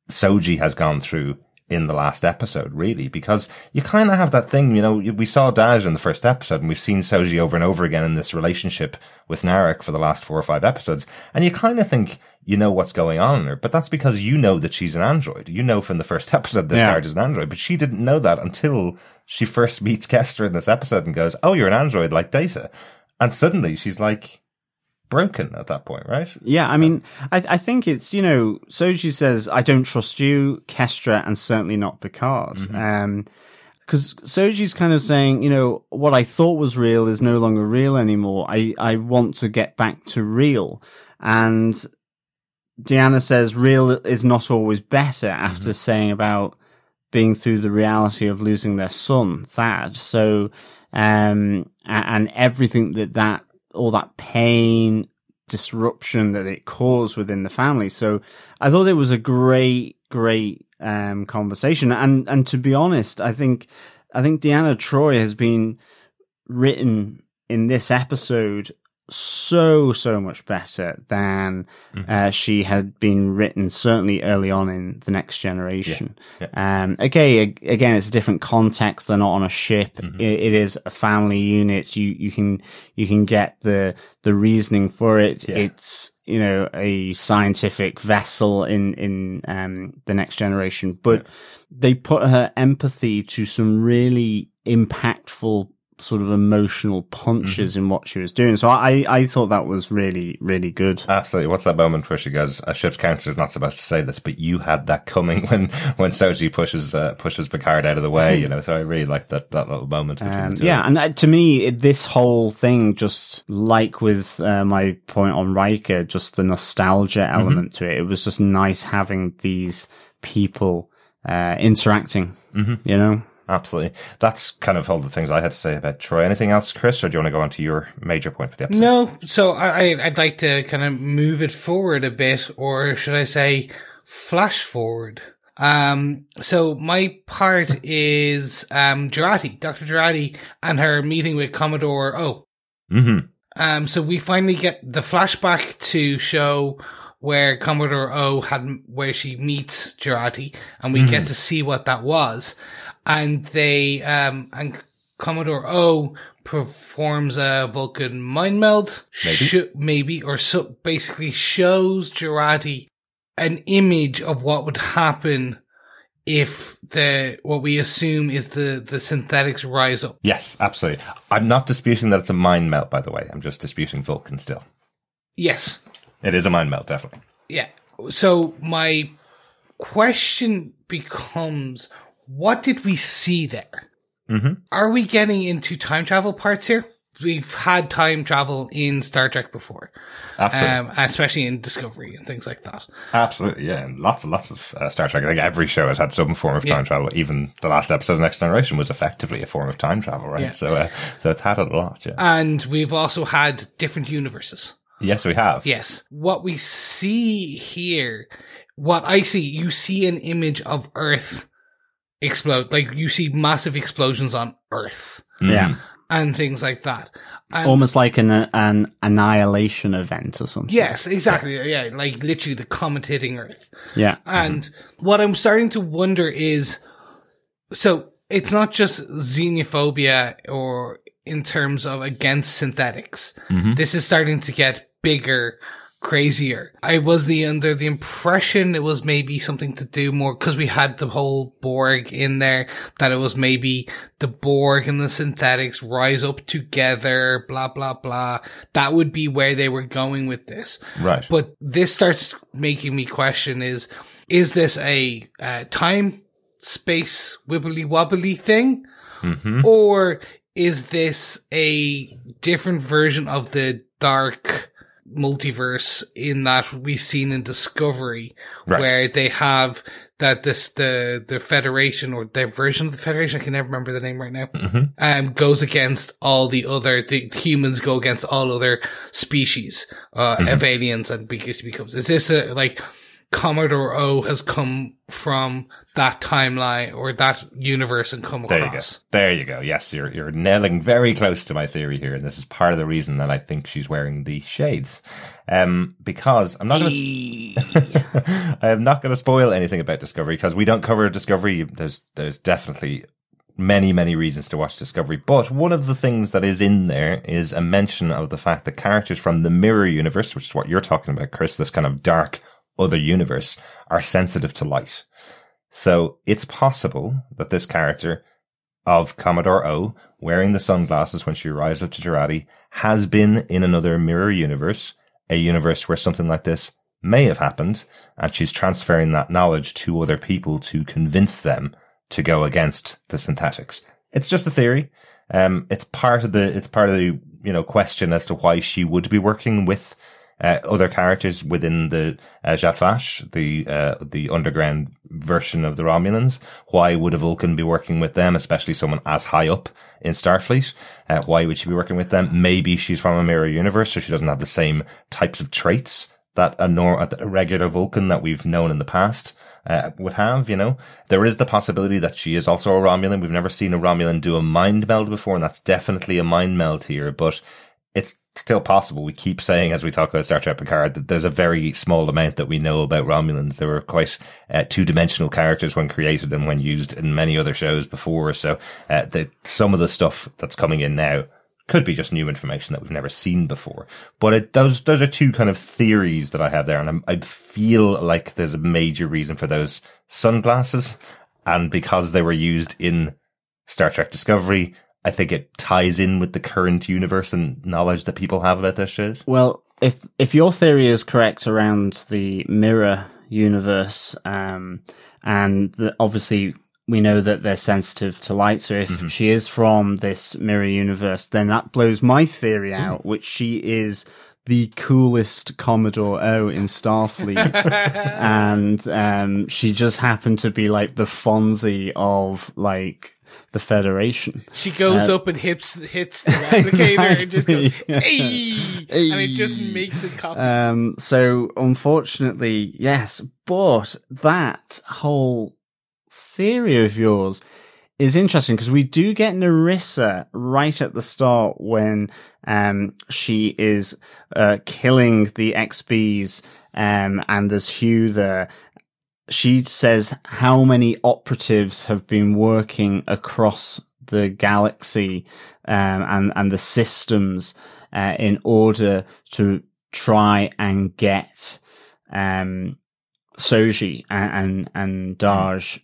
Soji has gone through in the last episode, really, because you kind of have that thing, you know, we saw Dahj in the first episode and we've seen Soji over and over again in this relationship with Narek for the last four or five episodes. And you kind of think you know what's going on in her, but that's because you know that she's an android. You know from the first [laughs] episode this Yeah. character's an android, but she didn't know that until she first meets Kestra in this episode and goes, Oh, you're an android like Data. And suddenly she's like broken at that point, right? Yeah, I mean, I, I think it's, you know, Soji says, I don't trust you, Kestra, and certainly not Picard. Um, cause Soji's kind of saying, you know, what I thought was real is no longer real anymore. I, I want to get back to real. And Deanna says real is not always better after saying about being through the reality of losing their son, Thad. So, um, and everything that that, all that pain, disruption that it caused within the family. So I thought it was a great, great, um, conversation. And, and to be honest, I think, I think Deanna Troi has been written in this episode so so much better than uh, she had been written certainly early on in the next generation. Um okay ag- again it's a different context. They're not on a ship. I- it is a family unit. You you can you can get the the reasoning for it. It's you know a scientific vessel in in um the next generation. But they put her empathy to some really impactful sort of emotional punches in what she was doing. So I, I thought that was really, really good. Absolutely. What's that moment where she goes, a ship's counselor is not supposed to say this, but you had that coming [laughs] when, when Soji pushes, uh, pushes Picard out of the way, you know, so I really like that, that little moment between Um, the two. yeah, and uh, to me, it, this whole thing, just like with uh, my point on Riker, just the nostalgia Mm-hmm. element to it. It was just nice having these people uh, interacting. Mm-hmm. You know, Absolutely. That's kind of all the things I had to say about Troi. Anything else, Chris, or do you want to go on to your major point for the episode? No, so I, I'd like to kind of move it forward a bit, or should I say, flash forward. Um, so my part [laughs] is um Jurati, Dr. Jurati, and her meeting with Commodore O. Mm-hmm. Um, so we finally get the flashback to show where Commodore O had, where she meets Jurati, and we get to see what that was. And they, um, and Commodore O performs a Vulcan mind meld, Maybe. sh- maybe, or so basically shows Jurati an image of what would happen if the, what we assume is the, the synthetics rise up. Yes, absolutely. I'm not disputing that it's a mind meld, by the way. I'm just disputing Vulcan still. Yes. It is a mind meld, definitely. Yeah. So my question becomes, what did we see there? Mm-hmm. Are we getting into time travel parts here? We've had time travel in Star Trek before, Absolutely. um, especially in Discovery and things like that. Absolutely, yeah. And lots and lots of uh, Star Trek. I think every show has had some form of Yeah. time travel. Even the last episode of Next Generation was effectively a form of time travel, right? Yeah. So, uh, so it's had it a lot, yeah. And we've also had different universes. yes, we have. Yes. What we see here, what I see, you see an image of Earth explode. Like you see massive explosions on Earth Mhm. yeah, and things like that. And almost like an an annihilation event or something. Yes, exactly. Yeah, like literally the comet hitting Earth. yeah, And what I'm starting to wonder is, so it's not just xenophobia or in terms of against synthetics. This is starting to get bigger, crazier. I was the under the impression it was maybe something to do more because we had the whole Borg in there that it was maybe the Borg and the synthetics rise up together, blah blah blah. That would be where they were going with this. Right. But this starts making me question is, is this a uh, time space wibbly wobbly thing? Or is this a different version of the dark multiverse in that we've seen in Discovery Right. where they have that this the the Federation or their version of the Federation, I can never remember the name right now, um, goes against all the other the humans go against all other species uh, of aliens and becomes becomes is this a like Commodore O has come from that timeline or that universe and come There you go. There you go. Yes, you're you're nailing very close to my theory here, and this is part of the reason that I think she's wearing the shades. Um, because I'm not going to, I am not going to spoil anything about Discovery because we don't cover Discovery. There's there's definitely many many reasons to watch Discovery, but one of the things that is in there is a mention of the fact that characters from the Mirror Universe, which is what you're talking about, Chris, this kind of dark other universe, are sensitive to light. So it's possible that this character of Commodore O, wearing the sunglasses when she arrives up to Jurati, has been in another mirror universe, a universe where something like this may have happened, and she's transferring that knowledge to other people to convince them to go against the synthetics. It's just a theory. Um, it's part of the, it's part of the, you know, question as to why she would be working with uh, other characters within the uh, the uh, the underground version of the Romulans. Why would a Vulcan be working with them, especially someone as high up in Starfleet? Uh, why would she be working with them? Maybe she's from a mirror universe, so she doesn't have the same types of traits that a, nor- a regular Vulcan that we've known in the past uh, would have. You know, there is the possibility that she is also a Romulan. We've never seen a Romulan do a mind meld before, and that's definitely a mind meld here, but it's still possible. We keep saying as we talk about Star Trek Picard that there's a very small amount that we know about Romulans. They were quite uh, two dimensional characters when created and when used in many other shows before. So uh, the, some of the stuff that's coming in now could be just new information that we've never seen before. But it does, those are two kind of theories that I have there. And I'm, I feel like there's a major reason for those sunglasses. And because they were used in Star Trek Discovery, I think it ties in with the current universe and knowledge that people have about those shows. Well, if if your theory is correct around the mirror universe, um, and the, obviously we know that they're sensitive to light, so if she is from this mirror universe, then that blows my theory out, which she is the coolest Commodore O in Starfleet, [laughs] and um, she just happened to be like the Fonzie of like the Federation. She goes up and hits hits the [laughs] replicator and just goes, Exactly. hey! [laughs] And it just makes it copy. Um, so unfortunately, yes, but that whole theory of yours is interesting because we do get Narissa right at the start when, um, she is, uh, killing the XBs, um, and there's Hugh there. She says how many operatives have been working across the galaxy, um, and, and the systems, uh, in order to try and get, um, Soji and, and, and Dahj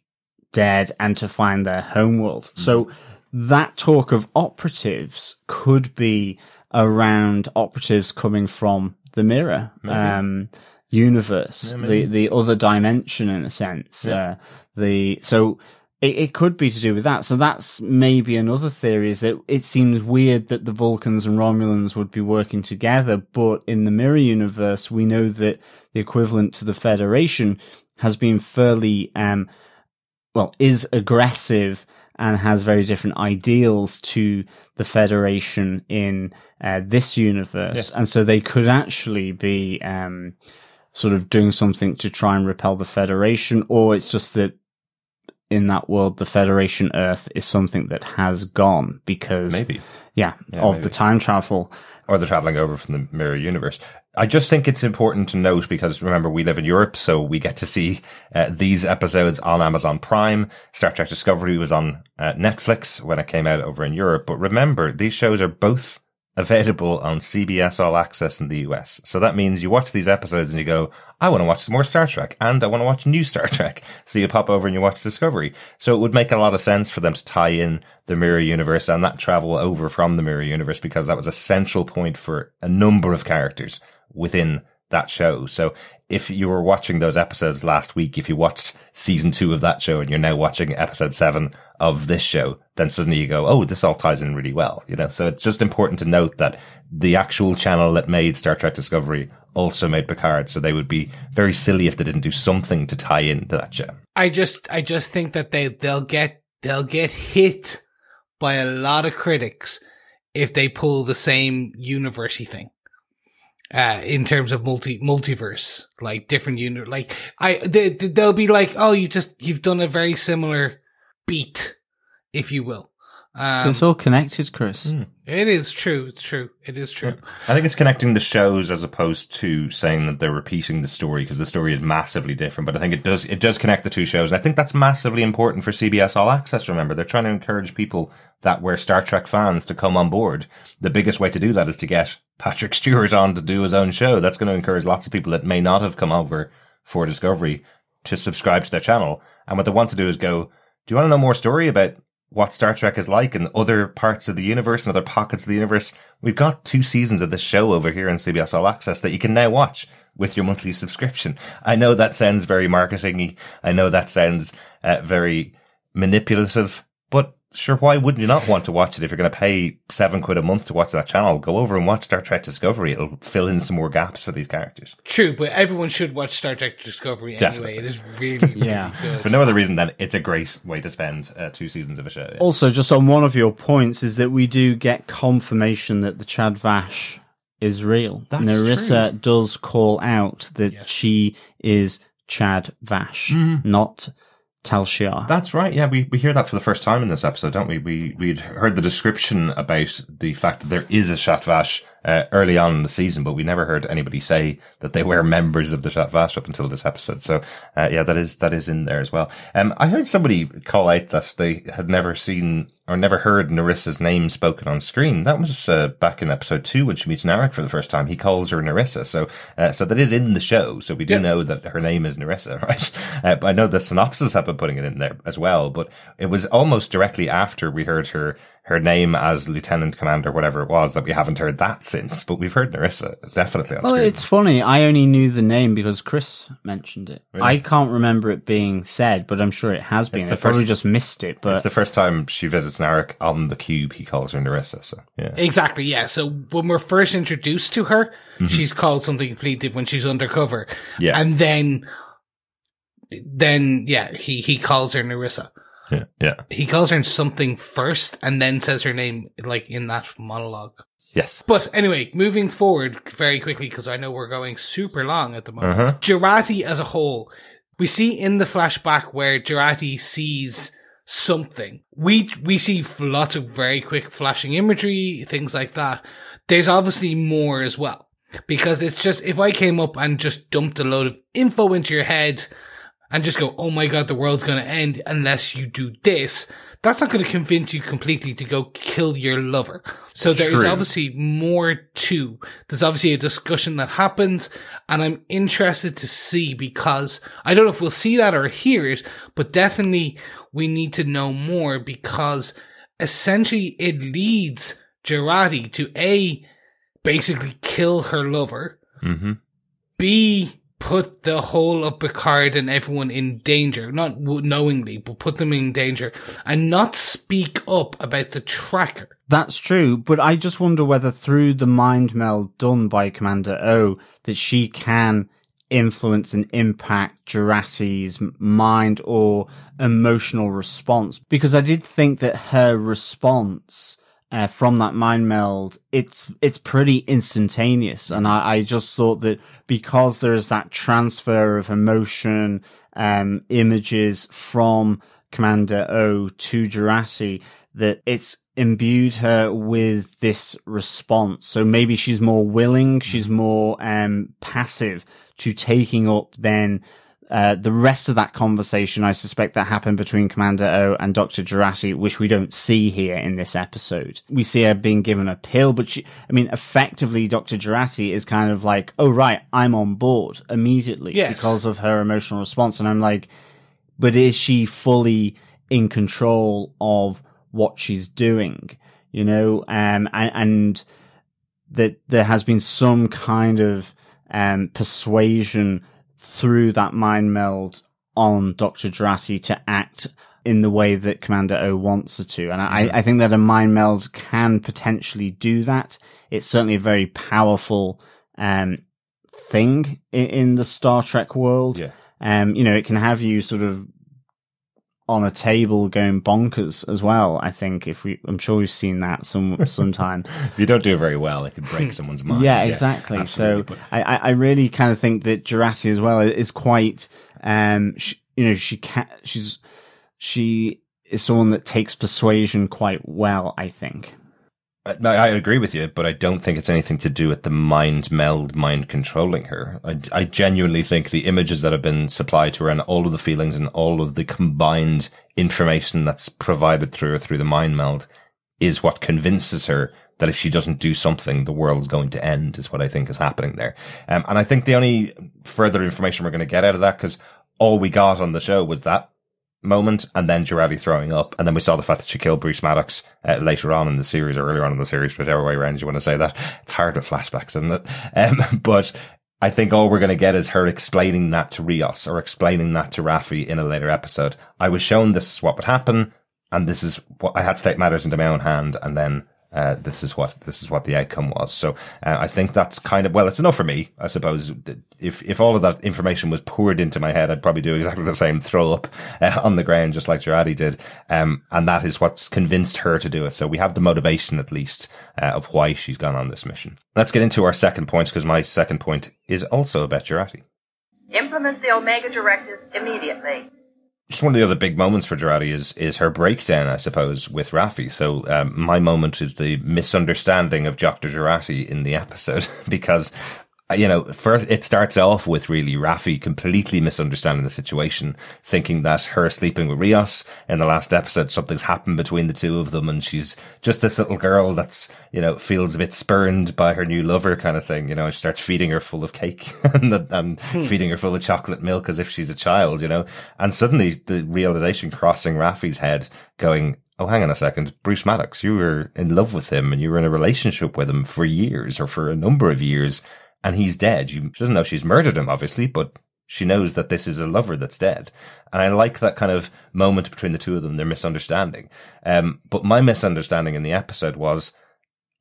dead and to find their homeworld. So that talk of operatives could be around operatives coming from the mirror, um, universe, the, the other dimension in a sense. Uh, the, so it, it could be to do with that. So that's maybe another theory is that it seems weird that the Vulcans and Romulans would be working together, but in the mirror universe, we know that the equivalent to the Federation has been fairly, um, well, is aggressive and has very different ideals to the Federation in uh, this universe. And so they could actually be um, sort of doing something to try and repel the Federation, or it's just that in that world, the Federation Earth is something that has gone because, Maybe. yeah, Yeah, of maybe. the time travel. Or they're traveling over from the mirror universe. I just think it's important to note because remember we live in Europe, so we get to see uh, these episodes on Amazon Prime. Star Trek Discovery was on uh, Netflix when it came out over in Europe, but remember these shows are both available on CBS All Access in the US. So that means you watch these episodes and you go, I want to watch some more Star Trek and I want to watch new Star Trek. [laughs] So you pop over and you watch Discovery. So it would make a lot of sense for them to tie in the mirror universe and that travel over from the mirror universe because that was a central point for a number of characters within that show. So if you were watching those episodes last week, if you watched season two of that show and you're now watching episode seven of this show, then suddenly you go, Oh, this all ties in really well, you know? So it's just important to note that the actual channel that made Star Trek Discovery also made Picard. So they would be very silly if they didn't do something to tie into that show. I just, I just think that they, they'll get, they'll get hit by a lot of critics if they pull the same university thing uh, in terms of multi multiverse, like different unit, like I they they'll be like, oh, you just you've done a very similar beat, if you will. Um, it's all connected, Chris. Hmm. it is true. It's true. It is true. I think it's connecting the shows as opposed to saying that they're repeating the story because the story is massively different. But I think it does it does connect the two shows, and I think that's massively important for CBS All Access. Remember, they're trying to encourage people that were Star Trek fans to come on board. The biggest way to do that is to get Patrick Stewart on to do his own show. That's going to encourage lots of people that may not have come over for Discovery to subscribe to their channel. And what they want to do is go, do you want to know more story about what Star Trek is like in other parts of the universe and other pockets of the universe, we've got two seasons of this show over here on CBS All Access that you can now watch with your monthly subscription. I know that sounds very marketingy. I know that sounds uh, very manipulative, sure, why wouldn't you not want to watch it if you're going to pay seven quid a month to watch that channel? Go over and watch Star Trek Discovery. It'll fill in some more gaps for these characters. True, but everyone should watch Star Trek Discovery Definitely. anyway. It is really, really Yeah. good. For no other reason than it's a great way to spend uh, two seasons of a show. yeah. Also, just on one of your points is that we do get confirmation that the Zhat Vash is real. That's Narissa does call out that Yes. she is Zhat Vash, not Tal Shiar. That's right. Yeah, we, we hear that for the first time in this episode, don't we? We we'd heard the description about the fact that there is a Zhat Vash uh, early on in the season, but we never heard anybody say that they were [laughs] members of the Zhat Vash up until this episode. So uh, yeah, that is that is in there as well. Um, I heard somebody call out that they had never seen or never heard Narissa's name spoken on screen. That was uh, back in episode two when she meets Narek for the first time. He calls her Narissa, so uh, so that is in the show. So we do Yeah. know that her name is Narissa, [laughs] right? Uh, but I know the synopsis have been putting it in there as well, but it was almost directly after we heard her her name as lieutenant commander, whatever it was, that we haven't heard that since. But we've heard Narissa definitely on Well, screen. it's funny. I only knew the name because Chris mentioned it. Really? I can't remember it being said, but I'm sure it has been. It's I the probably just missed it. But it's the first time she visits Narek on the cube. He calls her Narissa. So yeah, Exactly, yeah. So when we're first introduced to her, she's called something completely different when she's undercover. Mm-hmm. Yeah. And then, then, yeah, he, he calls her Narissa. Yeah, yeah. He calls her something first and then says her name, like, in that monologue. Yes. But anyway, moving forward very quickly, because I know we're going super long at the moment. Uh-huh. Jurati as a whole, we see in the flashback where Jurati sees something. We we see lots of very quick flashing imagery, things like that. There's obviously more as well. Because it's just, if I came up and just dumped a load of info into your head and just go, oh my god, the world's gonna end unless you do this, that's not gonna convince you completely to go kill your lover. So there is True. obviously more to, there's obviously a discussion that happens and I'm interested to see because I don't know if we'll see that or hear it, but definitely we need to know more because essentially it leads Jurati to A, basically kill her lover, Mm-hmm. B, put the whole of Picard and everyone in danger, not knowingly, but put them in danger, and not speak up about the tracker. That's true, but I just wonder whether through the mind meld done by Commander O that she can influence and impact Jurati's mind or emotional response. Because I did think that her response uh, from that mind meld, it's it's pretty instantaneous, and I, I just thought that because there is that transfer of emotion, um, images from Commander O to Jurati, that it's imbued her with this response. So maybe she's more willing, she's more um, passive to taking up then uh, the rest of that conversation, I suspect that happened between Commander O and Dr. Jurati, which we don't see here in this episode. We see her being given a pill, but she, I mean, effectively, Dr. Jurati is kind of like, oh, right, I'm on board immediately Yes. because of her emotional response. And I'm like, but is she fully in control of what she's doing? You know, um, and, and that there has been some kind of um, persuasion through that mind meld on Dr. Jurati to act in the way that Commander O wants her to. And I, I think that a mind meld can potentially do that. It's certainly a very powerful um, thing in, in the Star Trek world. Yeah. Um, you know, it can have you sort of on a table going bonkers as well. I think if we, I'm sure we've seen that some [laughs] sometime. If you don't do it very well, it could break [laughs] someone's mind. Yeah, exactly. absolutely. So I, I really kind of think that Jurati as well is quite, um, sh you know, she can, she's, she is someone that takes persuasion quite well, I think. No, I agree with you, but I don't think it's anything to do with the mind meld, mind controlling her. I, I genuinely think the images that have been supplied to her and all of the feelings and all of the combined information that's provided through her through the mind meld is what convinces her that if she doesn't do something, the world's going to end is what I think is happening there. Um, and I think the only further information we're going to get out of that, because all we got on the show was that moment and then Jurati throwing up. And then we saw the fact that she killed Bruce Maddox uh, later on in the series or earlier on in the series, whichever way around you want to say that. It's hard with flashbacks, isn't it? Um, [laughs] but I think all we're going to get is her explaining that to Rios or explaining that to Raffi in a later episode. I was shown this is what would happen and this is what I had to take matters into my own hand and then uh, this is what this is what the outcome was. So uh, I think that's kind of well, it's enough for me, I suppose. If if all of that information was poured into my head, I'd probably do exactly the same, throw up uh, on the ground just like Jurati did. Um, and that is what's convinced her to do it. So we have the motivation at least uh, of why she's gone on this mission. Let's get into our second points because my second point is also about Jurati. Implement the Omega Directive immediately. Just one of the other big moments for Jurati is is her breakdown, I suppose, with Raffi. So um, my moment is the misunderstanding of Dr. Jurati in the episode [laughs] because. You know, first it starts off with really Raffi completely misunderstanding the situation, thinking that her sleeping with Rios in the last episode, something's happened between the two of them, and she's just this little girl that's you know feels a bit spurned by her new lover, kind of thing. You know, she starts feeding her full of cake [laughs] and, and um, hmm. feeding her full of chocolate milk as if she's a child. You know, and suddenly the realization crossing Raffi's head, going, oh, hang on a second, Bruce Maddox, you were in love with him and you were in a relationship with him for years or for a number of years and he's dead. She doesn't know she's murdered him, obviously, but she knows that this is a lover that's dead. And I like that kind of moment between the two of them, their misunderstanding. Um, but my misunderstanding in the episode was,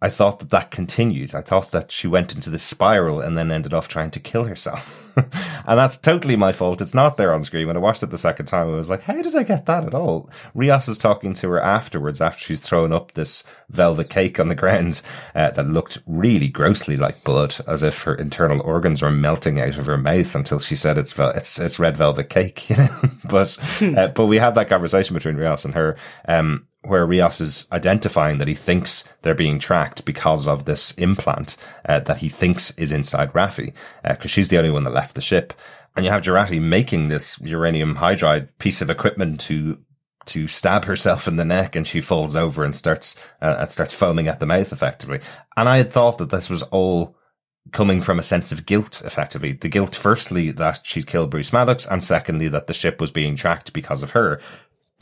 I thought that that continued. I thought that she went into this spiral and then ended off trying to kill herself. [laughs] and that's totally my fault. It's not there on screen. When I watched it the second time, I was like, how did I get that at all? Rios is talking to her afterwards after she's thrown up this velvet cake on the ground uh, that looked really grossly like blood, as if her internal organs were melting out of her mouth until she said it's vel- it's, it's red velvet cake, [laughs] you know. but uh, but we have that conversation between Rios and her. Um, where Rios is identifying that he thinks they're being tracked because of this implant uh, that he thinks is inside Raffi, because she's the only one that left the ship. And you have Jurati making this uranium hydride piece of equipment to to stab herself in the neck, and she falls over and starts uh, and starts foaming at the mouth, effectively. And I had thought that this was all coming from a sense of guilt, effectively. The guilt, firstly, that she'd killed Bruce Maddox, and secondly, that the ship was being tracked because of her.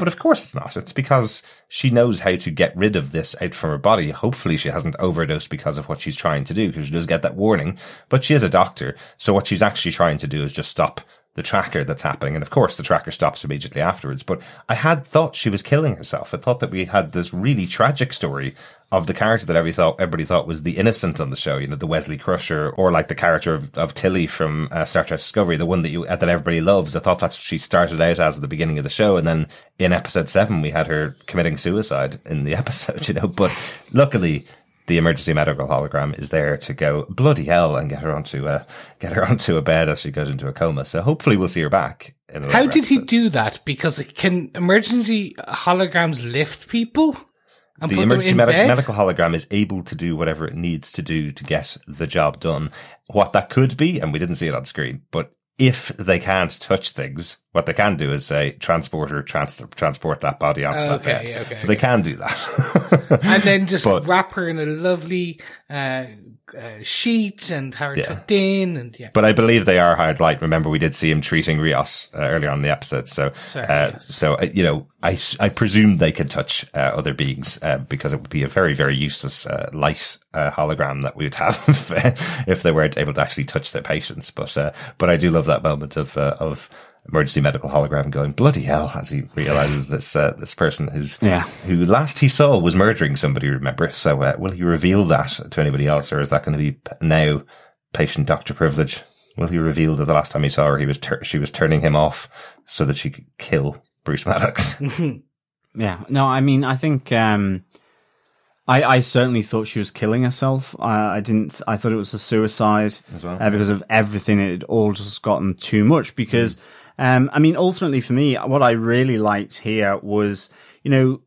But of course it's not. It's because she knows how to get rid of this out from her body. Hopefully she hasn't overdosed because of what she's trying to do, because she does get that warning. But she is a doctor. So what she's actually trying to do is just stop the tracker that's happening. And of course the tracker stops immediately afterwards. But I had thought she was killing herself. I thought that we had this really tragic story of the character that everybody thought, everybody thought was the innocent on the show, you know, the Wesley Crusher, or like the character of, of Tilly from uh, Star Trek Discovery, the one that you, uh, that everybody loves. I thought that's she started out as at the beginning of the show. And then in episode seven, we had her committing suicide in the [laughs] episode, you know, but luckily, the emergency medical hologram is there to go bloody hell and get her onto a get her [laughs] onto a bed as she goes into a coma. So hopefully we'll see her back. In a How did he do that? Because can emergency holograms lift people? And the put them emergency bed? medical hologram is able to do whatever it needs to do to get the job done. What that could be, and we didn't see it on screen, but if they can't touch things, what they can do is say transporter trans- transport that body onto that bed. okay, so they can do that. and then just [laughs] But- wrap her in a lovely uh, uh, sheet and her Yeah. tucked in, and yeah. But I believe they are hard light. Remember, we did see him treating Rios uh, earlier on in the episode. So, Sorry, uh, yes. so uh, you know, I I presume they could touch uh, other beings uh, because it would be a very very useless uh, light uh, hologram that we would have [laughs] if they weren't able to actually touch their patients. But uh, but I do love that moment of uh, of emergency medical hologram going bloody hell as he realizes this uh, this person who's Yeah. who last he saw was murdering somebody. Remember? So uh, will he reveal that to anybody else, or is that going to be now patient doctor privilege? Will he reveal that the last time he saw her, he was tur- she was turning him off so that she could kill Bruce Maddox? [laughs] Yeah. No, I mean, I think, um, I, I certainly thought she was killing herself. I, I didn't, I thought it was a suicide As well, uh, because of everything. It had all just gotten too much because, um, I mean, ultimately for me, what I really liked here was, you know,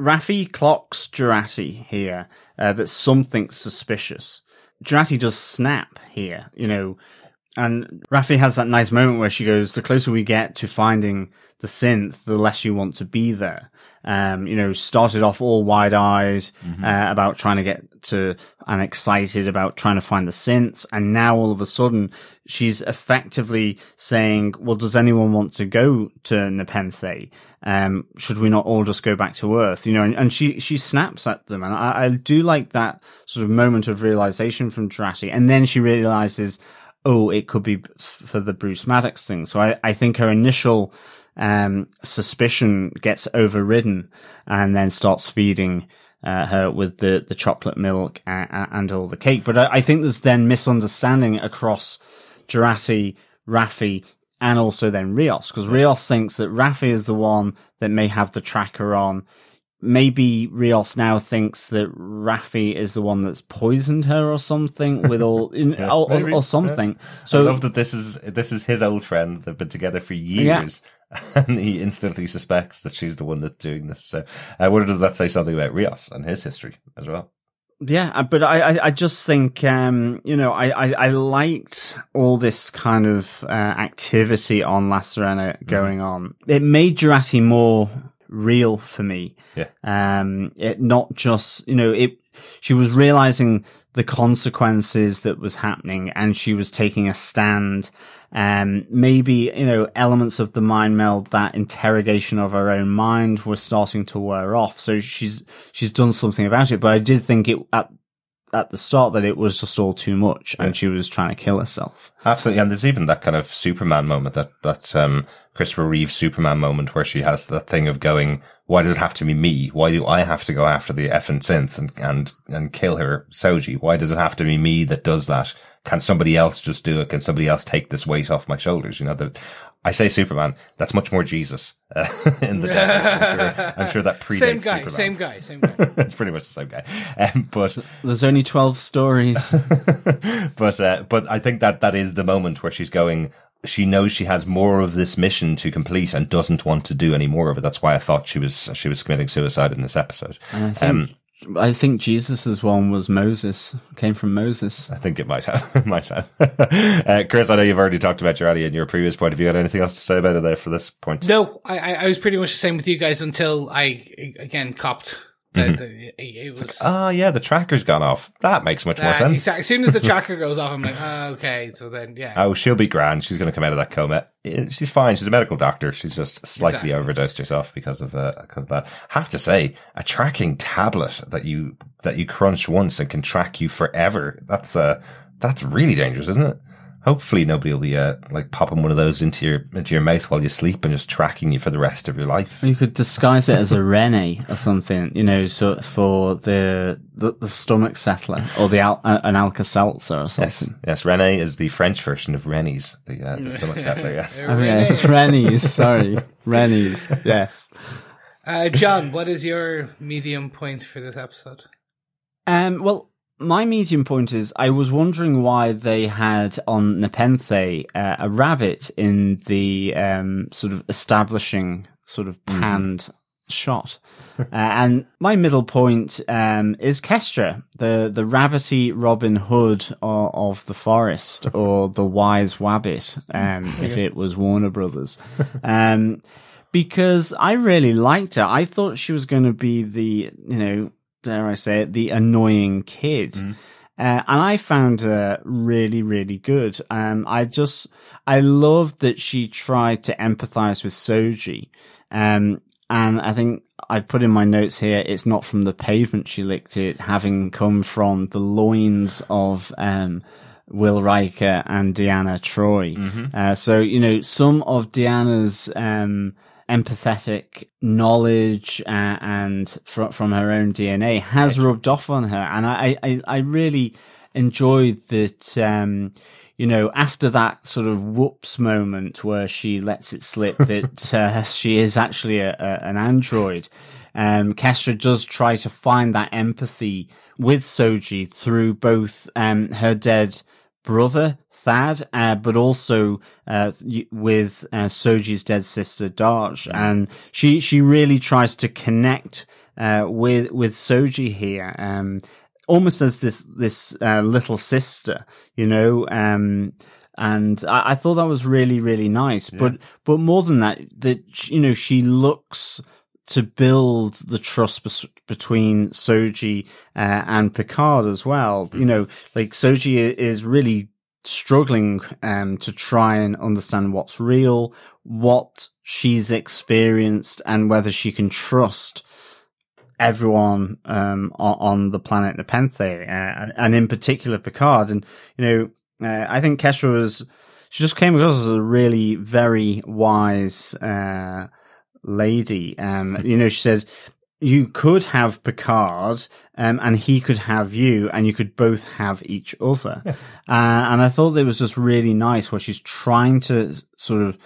Raffi clocks Jurati here, uh, that something's suspicious. Jurati does snap here, you know, and Raffi has that nice moment where she goes, the closer we get to finding the synth, the less you want to be there. Um, you know, started off all wide eyed, uh, about trying to get to and excited about trying to find the synths. And now all of a sudden she's effectively saying, well, does anyone want to go to Nepenthe? Um, should we not all just go back to Earth? You know, and, and she, she snaps at them. And I, I do like that sort of moment of realization from Jurati. And then she realizes, oh, it could be for the Bruce Maddox thing. So I, I think her initial um, suspicion gets overridden and then starts feeding uh, her with the, the chocolate milk and, and all the cake. But I, I think there's then misunderstanding across Jurati, Raffi, and also then Rios, because Rios thinks that Raffi is the one that may have the tracker on. Maybe Rios now thinks that Raffi is the one that's poisoned her or something with all, [laughs] in, Yeah, or, or, something. So I love that this is this is his old friend. They've been together for years, [laughs] and he instantly suspects that she's the one that's doing this. So, uh, what does that say something about Rios and his history as well? Yeah, uh, but I, I, I just think, um, you know, I, I, I liked all this kind of uh, activity on La Sirena going on. It made Jurati more real for me. Yeah. Um, it not just, you know, it, she was realizing the consequences that was happening and she was taking a stand. Um, maybe, you know, elements of the mind meld, that interrogation of her own mind were starting to wear off. So she's, she's done something about it. But I did think it at, at the start that it was just all too much and she was trying to kill herself. Absolutely, and there's even that kind of Superman moment that that um, Christopher Reeve Superman moment where she has that thing of going, "Why does it have to be me? Why do I have to go after the effing synth and and and kill her, Soji? Why does it have to be me that does that? Can somebody else just do it? Can somebody else take this weight off my shoulders? You know that." I say Superman. That's much more Jesus uh, [laughs] in the desert. I'm sure, I'm sure that [laughs] predates Same guy, Superman. same guy, same [laughs] guy. it's pretty much the same guy. Um, but There's only 12 stories. but uh, but I think that that is the moment where she's going. She knows she has more of this mission to complete and doesn't want to do any more of it. That's why I thought she was she was committing suicide in this episode. And I think, Um, I think Jesus's one was Moses, came from Moses. I think it might have. [laughs] Might have. uh, Chris, I know you've already talked about your Jurati in your previous point. Have you got anything else to say about it there for this point? No, I, I I was pretty much the same with you guys until I again copped. The, Mm-hmm. the, it was Ah, yeah, the tracker's gone off. That makes much more uh, sense. exact- As soon as the [laughs] tracker goes off, I'm like, oh, okay. So then, yeah. Oh, she'll be grand. She's going to come out of that coma. Eh, She's fine. She's a medical doctor. She's just slightly Exactly. overdosed herself because of uh, because of that. Have to say, a tracking tablet that you that you crunch once and can track you forever. That's uh that's really dangerous, isn't it? Hopefully, nobody will be uh, like popping one of those into your into your mouth while you sleep and just tracking you for the rest of your life. You could disguise it as a Rene or something, you know, so for the the, the stomach settler or the al- uh, an Alka Seltzer or Yes, something. yes. Rene is the French version of Rennie's, the uh, the stomach settler. Yes. [laughs] Oh, yeah, it's Rennies. Sorry, Rennies. Yes. Uh, John, what is your medium point for this episode? Um. Well, my medium point is I was wondering why they had on Nepenthe uh, a rabbit in the um sort of establishing sort of panned shot. uh, and my middle point um, is Kestra, the the rabbity Robin Hood of, of the forest, [laughs] or the wise wabbit, um, [laughs] if it was Warner Brothers. Um, because I really liked her. I thought she was going to be the, you know, dare I say it, the annoying kid. Uh, and I found her really, really good. Um, I just, I loved that she tried to empathize with Soji. Um, and I think I've put in my notes here, it's not from the pavement she licked it, having come from the loins of, um, Will Riker and Deanna Troi. Uh, so, you know, some of Deanna's, um, empathetic knowledge uh, and fr- from her own DNA has rubbed off on her. And I, I, I really enjoyed that, um, you know, after that sort of whoops moment where she lets it slip [laughs] that uh, she is actually a, a, an android, um, Kestra does try to find that empathy with Soji through both um, her dead brother Thad, uh, but also uh, with uh, Soji's dead sister Dahj, and she she really tries to connect uh, with with Soji here, um, almost as this this uh, little sister, you know. Um, and I, I thought that was really really nice, but but more than that, that you know she looks to build the trust bes- between Soji uh, and Picard as well. You know, like Soji is really struggling um, to try and understand what's real, what she's experienced, and whether she can trust everyone um, on, the planet Nepenthe, uh, and in particular Picard. And you know, uh, I think Kesha was she just came across as a really very wise uh, lady. Um, you know, she said you could have Picard, um, and he could have you, and you could both have each other. Uh, and I thought that was just really nice where she's trying to sort of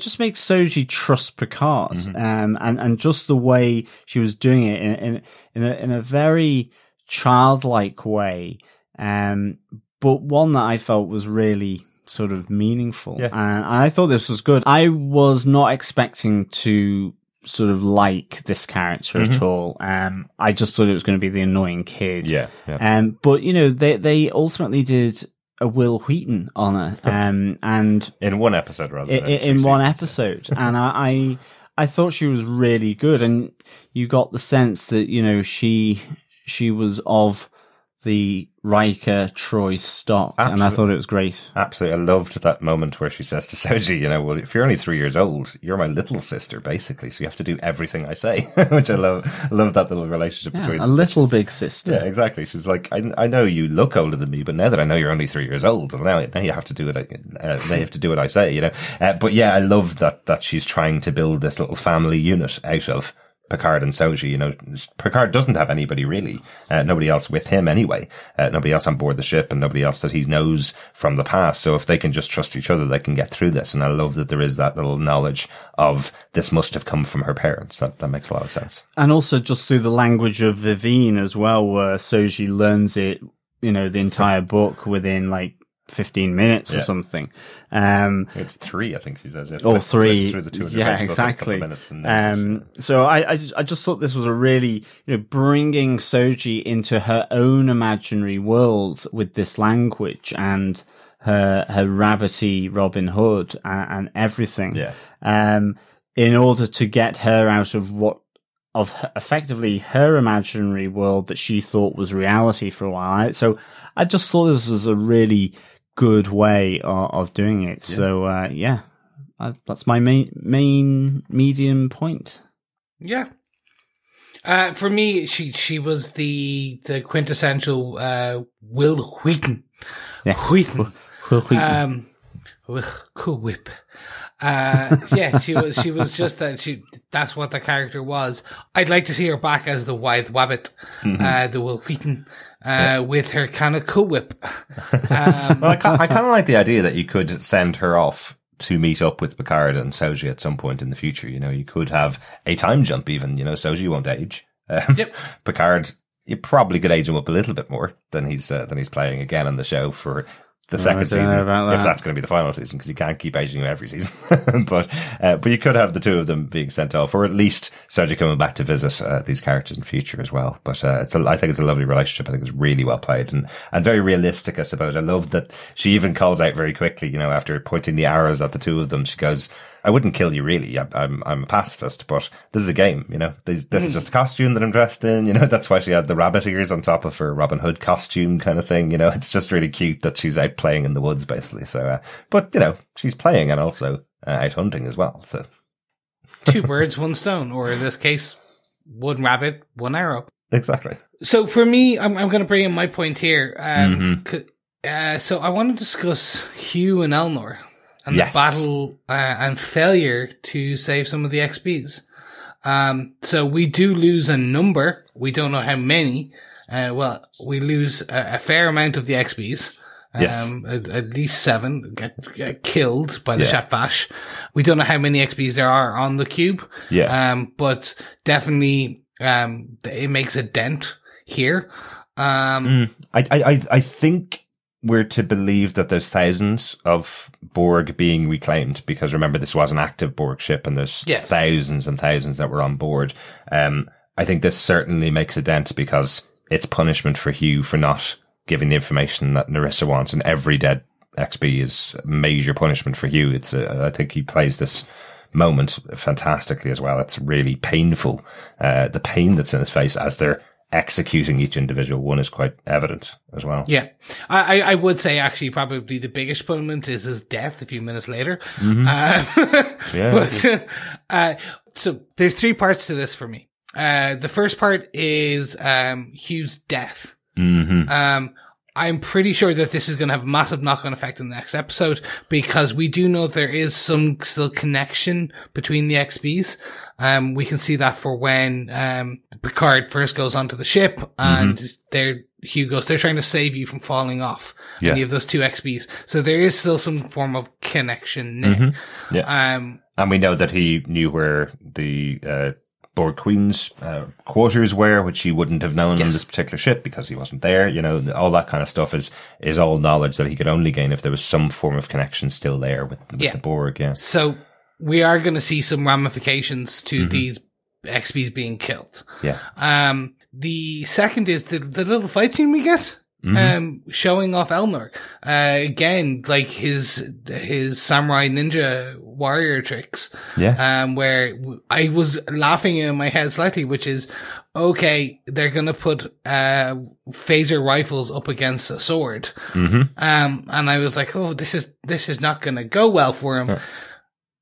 just make Soji trust Picard, um, and and just the way she was doing it in in in a, in a very childlike way, um, but one that I felt was really sort of meaningful, Yeah. and I thought this was good. I was not expecting to sort of like this character at all. Um, I just thought it was going to be the annoying kid. Yeah, yeah. Um, but you know, they they ultimately did a Wil Wheaton on her, [laughs] um, and in one episode rather i- than i- in one seasons, yeah. episode, [laughs] and I, I I thought she was really good, and you got the sense that you know she she was of the Riker Troi stock, and I thought it was great. Absolutely. I loved that moment where she says to Soji, you know, well, if you're only three years old, you're my little sister, basically. So you have to do everything I say, [laughs] which I love. I love that little relationship Yeah, between a little big sister. Yeah, exactly. She's like, I, I know you look older than me, but now that I know you're only three years old, well, now, now you have to do it. Uh, now you have to do what I say, you know. Uh, but yeah, I love that that she's trying to build this little family unit out of Picard and Soji. You know, Picard doesn't have anybody really, uh, nobody else with him anyway. Uh, nobody else on board the ship, and nobody else that he knows from the past. So if they can just trust each other, they can get through this. And I love that there is that little knowledge of this must have come from her parents. That that makes a lot of sense. And also just through the language of Vivine as well, where Soji learns it, you know, the entire book within like 15 minutes or something. Um, It's three, I think she says. Yeah, all Flip- flip three. through the 200 yeah, exactly. Um, so I, I just, I just thought this was a really, you know, bringing Soji into her own imaginary world with this language and her, her rabbity Robin Hood and, and everything. Yeah. Um, in order to get her out of what, of effectively her imaginary world that she thought was reality for a while. So I just thought this was a really good way of, of doing it. So, uh, yeah, I, that's my main, main medium point. Yeah. Uh, for me, she she was the the quintessential uh, Wil Wheaton. Yes. Wheaton. Wil Wheaton. Um, cool whip. Uh, yeah, she was. She was just that. She. That's what the character was. I'd like to see her back as the White Wabbit, uh, the Wil Wheaton, uh, with her kind of cool whip. [laughs] Um, Well, I, I kind of like the idea that you could send her off to meet up with Picard and Soji at some point in the future. You know, you could have a time jump even, you know, Soji won't age. Um, Yep. Picard, you probably could age him up a little bit more than he's, uh, than he's playing again on the show for the second season, about if that's going to be the final season, because you can't keep aging them every season. [laughs] but uh, but you could have the two of them being sent off, or at least Soji coming back to visit uh, these characters in future as well. But uh, it's a, I think it's a lovely relationship. I think it's really well played and and very realistic. I suppose I love that she even calls out very quickly. You know, after pointing the arrows at the two of them, she goes. I wouldn't kill you really. I'm, I'm, I'm a pacifist, but this is a game, you know, this, this is just a costume that I'm dressed in. You know, [laughs] that's why she had the rabbit ears on top of her Robin Hood costume kind of thing. You know, [laughs] it's just really cute that she's out playing in the woods basically. So, uh, but you know, she's playing and also uh, out hunting as well. So [laughs] Two birds, one stone, or in this case, one rabbit, one arrow. exactly. So for me, I'm, I'm going to bring in my point here. Um, Mm-hmm. c- uh, so I want to discuss Hugh and Elnor and Yes. the battle uh, and failure to save some of the XBs. Um, so we do lose a number. We don't know how many. Uh, well, we lose a, a fair amount of the XBs. Yes. Um, at, at least seven get, get killed by the Yeah. Zhat Vash. We don't know how many XBs there are on the cube. Yeah. Um, but definitely, um, it makes a dent here. Um, I, I, I- I think we're to believe that there's thousands of Borg being reclaimed because remember this was an active Borg ship and there's Yes. thousands and thousands that were on board. Um, I think this certainly makes a dent because it's punishment for Hugh for not giving the information that Narissa wants and every dead XB is major punishment for Hugh. It's, uh, I think he plays this moment fantastically as well. It's really painful. Uh, the pain that's in his face as they're executing each individual one is quite evident as well. yeah, I, I I would say actually probably the biggest punishment is his death a few minutes later. Uh, [laughs] Yeah. but, uh, so there's three parts to this for me. Uh, the first part is, um, Hugh's death. hmm Um, I'm pretty sure that this is going to have a massive knock-on effect in the next episode because we do know there is some still connection between the XBs. Um, we can see that for when, um, Picard first goes onto the ship and they're, Hugh goes, they're trying to save you from falling off. Yeah. And you have those two XBs. So there is still some form of connection there. Yeah. Um, And we know that he knew where the uh, Borg Queen's uh, quarters were, which he wouldn't have known on this particular ship because he wasn't there. You know, all that kind of stuff is is all knowledge that he could only gain if there was some form of connection still there with, with Yeah. the Borg. Yeah. so we are going to see some ramifications to these XBs being killed. Yeah. Um, the second is the, the little fight scene we get. Um, showing off Elnor. Uh, again, like his, his samurai ninja warrior tricks. Yeah. Um, where I was laughing in my head slightly, which is, okay, they're gonna put, uh, phaser rifles up against a sword. Um, and I was like, oh, this is, this is not gonna go well for him.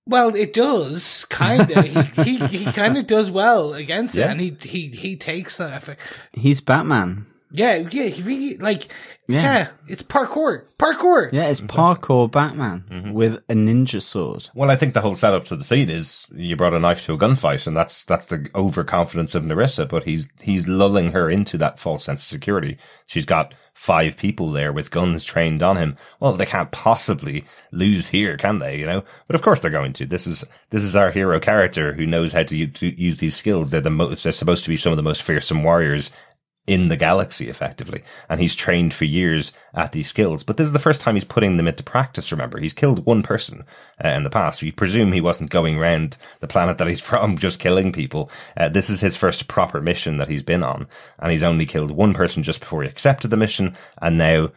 Well, it does, kind of. [laughs] he, he, he kind of does well against it, and he, he, he takes that. effect. He's Batman. Yeah, yeah, he really, like, Yeah. yeah, it's parkour. Parkour! Yeah, it's mhm. parkour Batman mhm. with a ninja sword. Well, I think the whole setup to the scene is you brought a knife to a gunfight, and that's that's the overconfidence of Narissa. But he's he's lulling her into that false sense of security. She's got five people there with guns trained on him. Well, they can't possibly lose here, can they? You know, but of course they're going to. This is this is our hero character who knows how to, to use these skills. They're the most. They're supposed to be some of the most fearsome warriors in the galaxy effectively. And he's trained for years at these skills. But this is the first time he's putting them into practice, remember. He's killed one person uh, in the past. You presume he wasn't going around the planet that he's [laughs] from just killing people. Uh, this is his first proper mission that he's been on. And he's only killed one person just before he accepted the mission. And now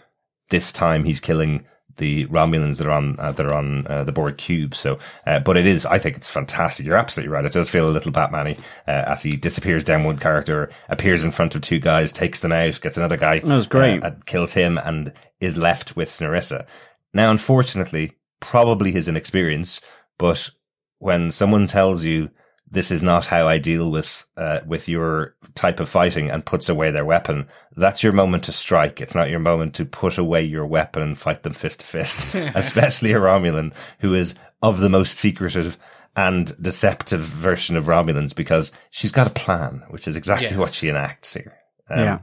this time he's killing the Romulans that are on uh, that are on uh, the Borg cube. So, uh, but it is, I think it's fantastic. You're absolutely right. It does feel a little Batman-y uh, as he disappears down one character, appears in front of two guys, takes them out, gets another guy, That was great. uh, kills him, and is left with Narissa. Now, unfortunately, probably his inexperience, but when someone tells you this is not how I deal with uh, with your type of fighting and puts away their weapon. That's your moment to strike. It's not your moment to put away your weapon and fight them fist to fist, [laughs] especially a Romulan who is of the most secretive and deceptive version of Romulans because she's got a plan, which is exactly Yes. what she enacts here. Um, Yeah.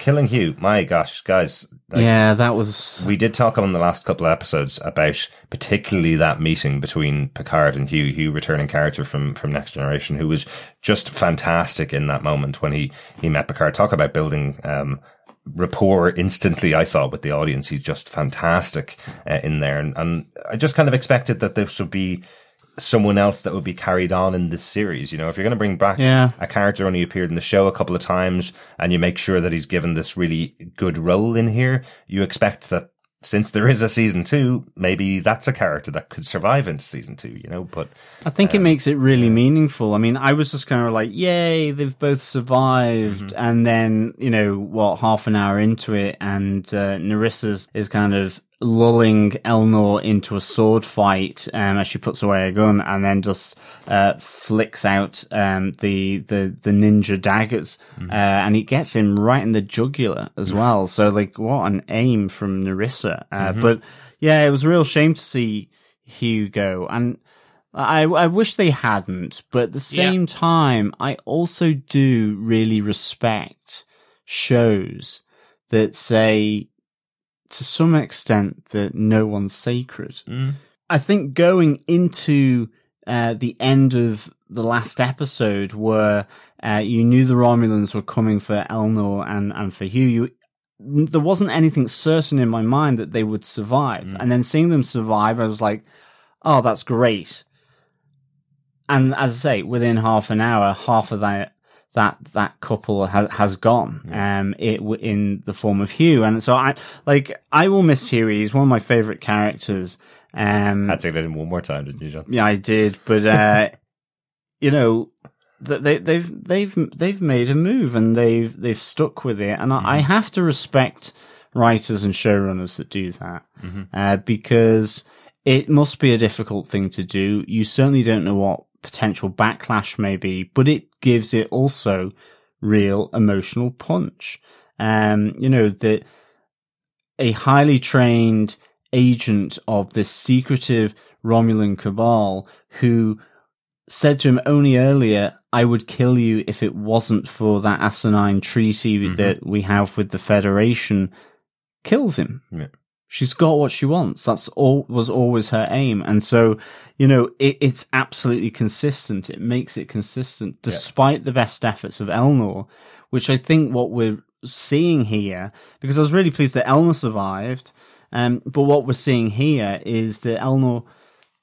Killing Hugh. My gosh, guys. like, yeah, that was. We did talk on the last couple of episodes about particularly that meeting between Picard and Hugh, Hugh returning character from, from Next Generation, who was just fantastic in that moment when he, he met Picard. Talk about building, um, rapport instantly, I thought, with the audience. He's just fantastic uh, in there. And, and I just kind of expected that this would be someone else that would be carried on in this series. You know, if you're going to bring back Yeah. a character only appeared in the show a couple of times and you make sure that he's given this really good role in here, you expect that since there is a season two, maybe that's a character that could survive into season two, you know, but I think it makes it really meaningful. I mean, I was just kind of like, yay, they've both survived. And then, you know, what, half an hour into it and, uh, Narissa's is kind of lulling Elnor into a sword fight, um, as she puts away a gun and then just, uh, flicks out, um, the, the, the ninja daggers. Uh, and it gets him right in the jugular as well. So like, what an aim from Narissa. Uh, but yeah, it was a real shame to see Hugh go. And, I, I wish they hadn't, but at the same time, I also do really respect shows that say, to some extent, that no one's sacred. I think going into uh, the end of the last episode, where uh, you knew the Romulans were coming for Elnor and, and for Hugh, you, there wasn't anything certain in my mind that they would survive. And then seeing them survive, I was like, oh, that's great. And as I say, within half an hour, half of that that that couple has has gone. Um, it w- in the form of Hugh, and so I like I will miss Hugh. He's one of my favorite characters. Um, had to get it in one more time, didn't you, John? yeah, I did, but uh, [laughs] you know, th- they they've they've they've made a move and they've they've stuck with it, and I, I have to respect writers and showrunners that do that uh, because it must be a difficult thing to do. You certainly don't know what potential backlash maybe, but it gives it also real emotional punch. Um, you know that a highly trained agent of this secretive Romulan cabal who said to him only earlier, I would kill you if it wasn't for that asinine treaty that we have with the Federation, kills him. Yeah. She's got what she wants. That's all was always her aim. And so, you know, it, it's absolutely consistent. It makes it consistent despite the best efforts of Elnor, which I think what we're seeing here, because I was really pleased that Elnor survived. Um, but what we're seeing here is that Elnor,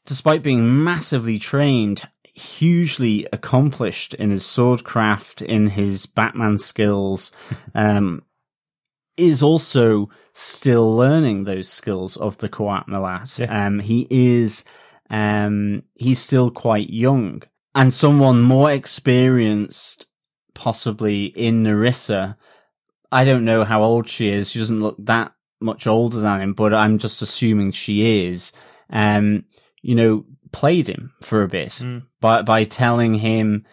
despite being massively trained, hugely accomplished in his swordcraft, in his Batman skills, [laughs] um, is also still learning those skills of the Qowat Milat. Um, he is, um, he's still quite young and someone more experienced, possibly in Narissa. I don't know how old she is. She doesn't look that much older than him, but I'm just assuming she is. Um, you know, played him for a bit by by telling him,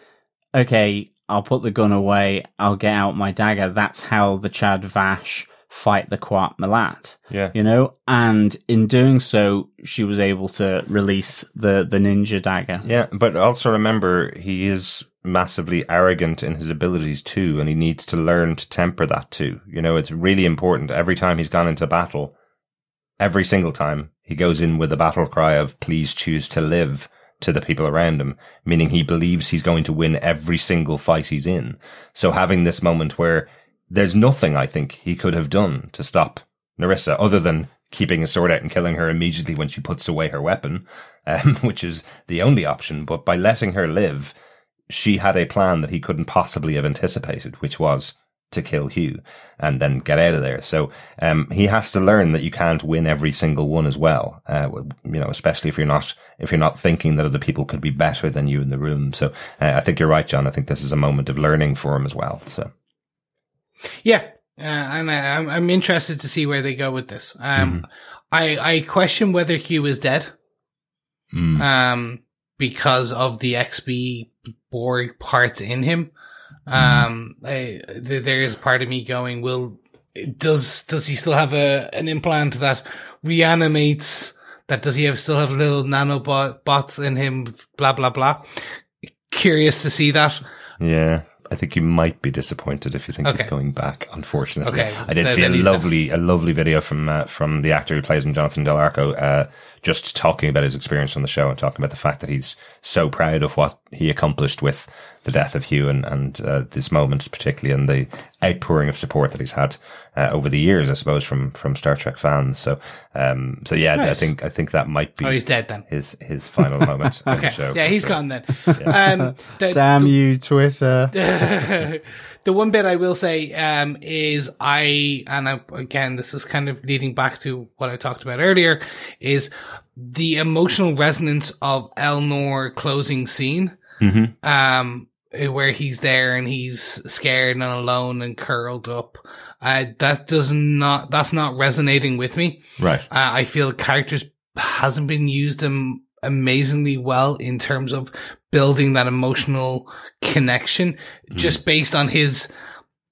"Okay, I'll put the gun away. I'll get out my dagger." That's how the Zhat Vash fight the Qowat Milat. Yeah. You know, and in doing so, she was able to release the the ninja dagger. Yeah, but also remember he is massively arrogant in his abilities too, and he needs to learn to temper that too. You know, it's really important. Every time he's gone into battle, every single time he goes in with a battle cry of "Please choose to live." To the people around him, meaning he believes he's going to win every single fight he's in. So having this moment where there's nothing I think he could have done to stop Narissa other than keeping his sword out and killing her immediately when she puts away her weapon, um, [laughs] which is the only option. But by letting her live, she had a plan that he couldn't possibly have anticipated, which was to kill Hugh and then get out of there. So um, he has to learn that you can't win every single one as well. Uh, you know, especially if you're not if you're not thinking that other people could be better than you in the room. So uh, I think you're right, John. I think this is a moment of learning for him as well. So. Yeah, uh, and I, I'm I'm interested to see where they go with this. Um, I I question whether Hugh is dead. Um, because of the XB Borg parts in him. Um, I, th- there is part of me going, will does does he still have a an implant that reanimates? That does he have still have little nanobot bots in him? Blah blah blah. Curious to see that. Yeah. I think you might be disappointed if you think Okay. he's going back. Unfortunately, Okay. I did Then- see a lovely, a lovely video from uh, from the actor who plays him, Jonathan Del Arco, uh, just talking about his experience on the show and talking about the fact that he's so proud of what he accomplished with the death of Hugh and and uh, this moment, particularly, and the outpouring of support that he's had uh, over the years, I suppose, from from Star Trek fans. So, um, so yeah, I think I think that might be Oh, he's dead then. his his final moment. [laughs] on the Okay. show. Yeah, he's So- gone then. [laughs] Um, the, Damn you, Twitter. [laughs] the one bit I will say um, is I, and I, again, this is kind of leading back to what I talked about earlier, is the emotional resonance of Elnor closing scene, um, where he's there and he's scared and alone and curled up. Uh, that does not, that's not resonating with me. Right. Uh, I feel the characters hasn't been used am- amazingly well in terms of building that emotional connection, just based on his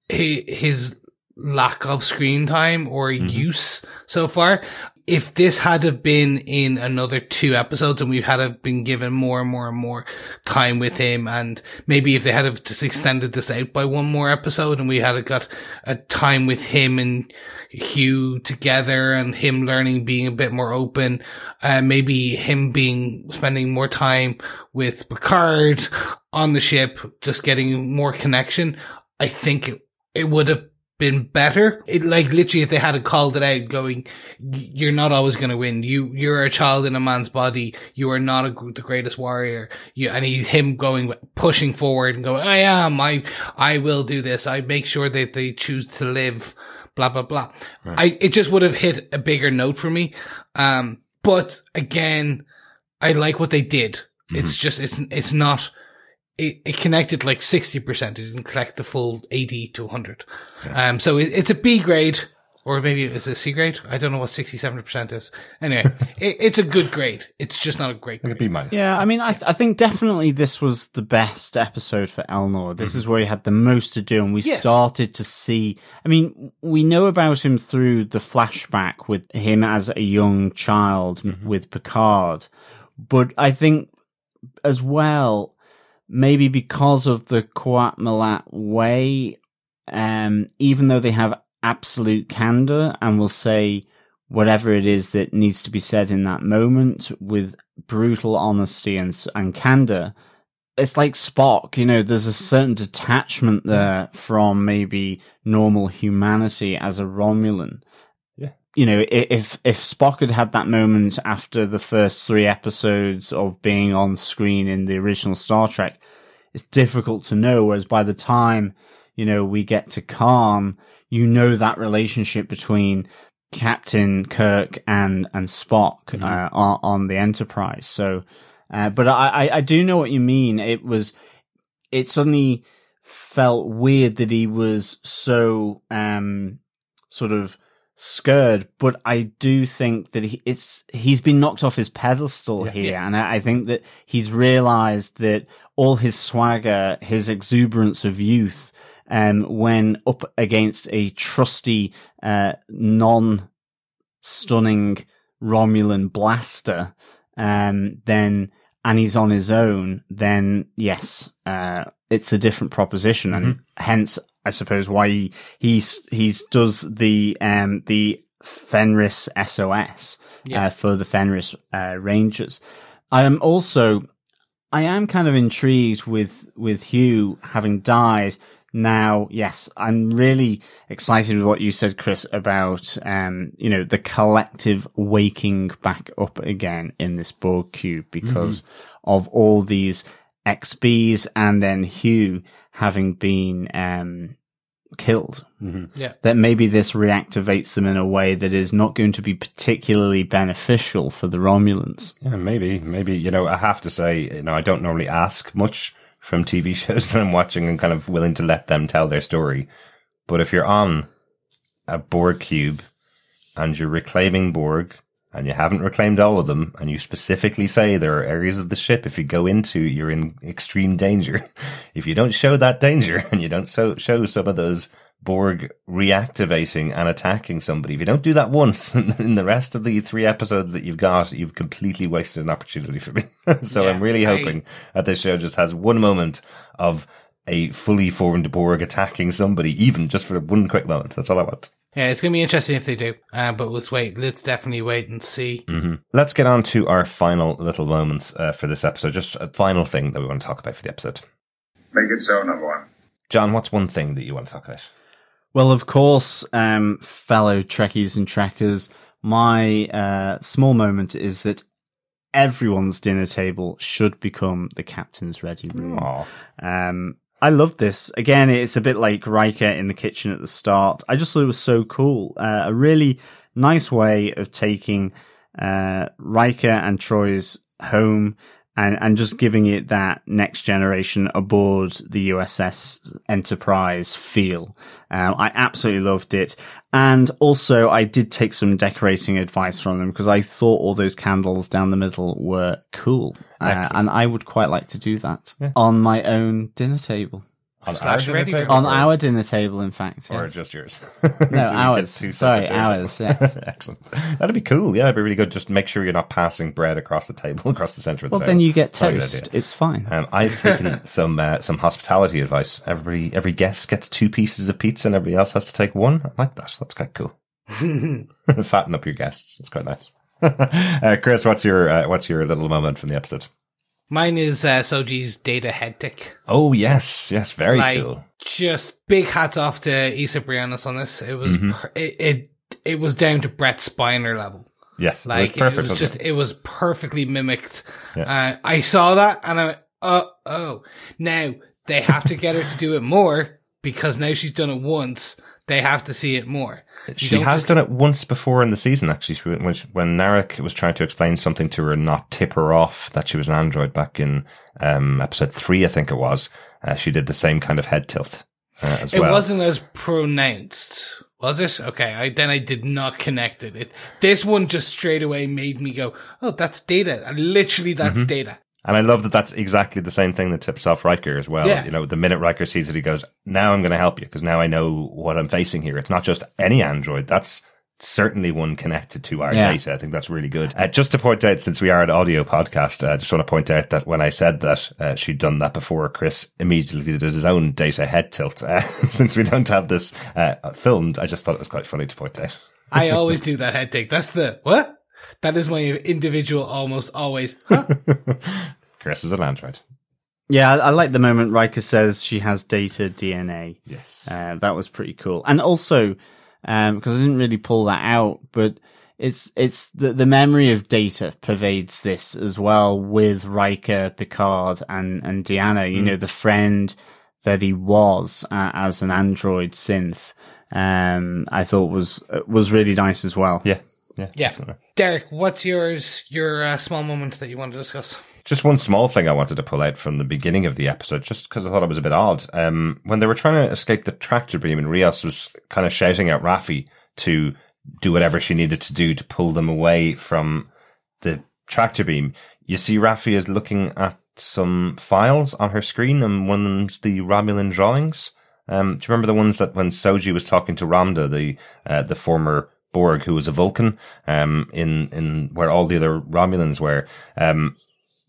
his, his lack of screen time or use so far. If this had have been in another two episodes and we had have been given more and more and more time with him, and maybe if they had have just extended this out by one more episode and we had have got a time with him and Hugh together and him learning being a bit more open, uh, maybe him being spending more time with Picard on the ship, just getting more connection. I think it, it would have been better. It like literally if they had called it out going, you're not always going to win. You, you're a child in a man's body. You are not a, the greatest warrior. You, and he, him going, pushing forward and going, I am, I, I will do this. I make sure that they choose to live, blah, blah, blah. I, it just would have hit a bigger note for me. Um, but again, I like what they did. It's just, it's, it's not, it, it connected like 60%. It didn't collect the full 80 to 100. Um, so it, it's a B grade, or maybe it's a C grade. I don't know what 67% is. Anyway, [laughs] it, it's a good grade. It's just not a great Like a grade. B minus. Yeah, I mean, I, I think definitely this was the best episode for Elnor. This is where he had the most to do, and we Yes. started to see. I mean, we know about him through the flashback with him as a young child with Picard, but I think as well, maybe because of the Qowat Milat way, um, even though they have absolute candor and will say whatever it is that needs to be said in that moment with brutal honesty and, and candor, it's like Spock, you know, there's a certain detachment there from maybe normal humanity as a Romulan. You know, if, if Spock had had that moment after the first three episodes of being on screen in the original Star Trek, it's difficult to know. Whereas by the time, you know, we get to Khan, you know that relationship between Captain Kirk and, and Spock, uh, on, on the Enterprise. So, uh, but I, I, I do know what you mean. It was, it suddenly felt weird that he was so, um, sort of scared, but I do think that he, it's, he's been knocked off his pedestal here. And I, I think that he's realized that all his swagger, his exuberance of youth, um, when up against a trusty, uh, non stunning Romulan blaster, um, then, and he's on his own, then yes, uh, it's a different proposition. And hence, I suppose why he, he's, he's does the, um, the Fenris SOS, uh, for the Fenris, uh, Rangers. I am also, I am kind of intrigued with, with Hugh having died. Now, yes, I'm really excited with what you said, Chris, about, um, you know, the collective waking back up again in this Borg cube because of all these XBs and then Hugh having been, um, killed. Yeah. That maybe this reactivates them in a way that is not going to be particularly beneficial for the Romulans. Yeah, maybe, maybe, you know, I have to say, you know, I don't normally ask much from TV [laughs] shows that I'm watching and kind of willing to let them tell their story. But if you're on a Borg cube and you're reclaiming Borg and you haven't reclaimed all of them and you specifically say there are areas of the ship if you go into, you're in extreme danger. [laughs] If you don't show that danger [laughs] and you don't so, show some of those Borg reactivating and attacking somebody. If you don't do that once [laughs] in the rest of the three episodes that you've got, you've completely wasted an opportunity for me. so Yeah, I'm really I- hoping that this show just has one moment of a fully formed Borg attacking somebody, even just for one quick moment. That's all I want. Yeah, it's gonna be interesting if they do. Uh, but let's wait. Let's definitely wait and see. hmm Let's get on to our final little moments uh, for this episode. Just a final thing that we want to talk about for the episode. Make it so, number one. John, what's one thing that you want to talk about? Well, of course, um, fellow Trekkies and Trekkers, my uh, small moment is that everyone's dinner table should become the captain's ready room. Aw. Um, I love this. Again, it's a bit like Riker in the kitchen at the start. I just thought it was so cool. Uh, a really nice way of taking uh, Riker and Troi's home and, and just giving it that next generation aboard the USS Enterprise feel. Um, I absolutely loved it. And also I did take some decorating advice from them because I thought all those candles down the middle were cool. Uh, and I would quite like to do that on my own dinner table. On Slash our ready dinner table On or- our dinner table, in fact. or just yours? [laughs] No, [laughs] Do we get ours. Sorry, ours, [laughs] yes. Excellent. That'd be cool. Yeah, that'd be really good. Just make sure you're not passing bread across the table, across the center of the Well, table. then you get Probably a good toast. It's fine. Um, I've taken some uh, some hospitality advice. Every every guest gets two pieces of pizza, and everybody else has to take one. I like that. That's quite cool. Fatten up your guests. It's quite nice. uh, Chris, what's your uh, what's your little moment from the episode? Mine is uh, Soji's data head tick. Oh yes, yes, very like cool. just big hats off to Isa Briones on this. It was Mm-hmm. per- it, it it was down to Brent Spiner level. Yes, Like it was perfect. it was just it was perfectly mimicked. Yeah. Uh, I saw that and I went, oh oh. Now they have to get her to do it more because now she's done it once. They have to see it more. You She has just- done it once before in the season, actually, when, when Narek was trying to explain something to her and not tip her off that she was an android back in um, episode three, I think it was. Uh, she did the same kind of head tilt uh, as It well. wasn't as pronounced, was it? Okay, I then I did not connect it. it. This one just straight away made me go, "Oh, that's data." Literally, that's Mm-hmm. data. And I love that that's exactly the same thing that tips off Riker as well. Yeah. You know, the minute Riker sees it, he goes, now I'm going to help you because now I know what I'm facing here. It's not just any android. That's certainly one connected to our Yeah. data. I think that's really good. Uh, just to point out, since we are an audio podcast, uh, I just want to point out that when I said that uh, she'd done that before, Chris immediately did his own data head tilt. Uh, [laughs] since we don't have this uh, filmed, I just thought it was quite funny to point out. I [laughs] always do that head take. That's the what? That is my individual almost always. Huh? [laughs] Chris is an android. Yeah, I, I like the moment Riker says she has data DNA. Yes. Uh, that was pretty cool. And also, um, because I didn't really pull that out, but it's, it's the, the memory of data pervades this as well with Riker, Picard and, and Deanna, you know, the friend that he was uh, as an android synth. Um, I thought was, uh, was really nice as well. yeah. Yeah. yeah, Derek, what's yours? Your uh, small moment that you want to discuss? Just one small thing I wanted to pull out from the beginning of the episode, just because I thought it was a bit odd. Um, when they were trying to escape the tractor beam and Rios was kind of shouting at Raffi to do whatever she needed to do to pull them away from the tractor beam, you see Raffi is looking at some files on her screen and one of them's the Romulan drawings. Um, do you remember the ones that when Soji was talking to Ramdha, the, uh, the former Borg who was a Vulcan, um, in, in where all the other Romulans were, um,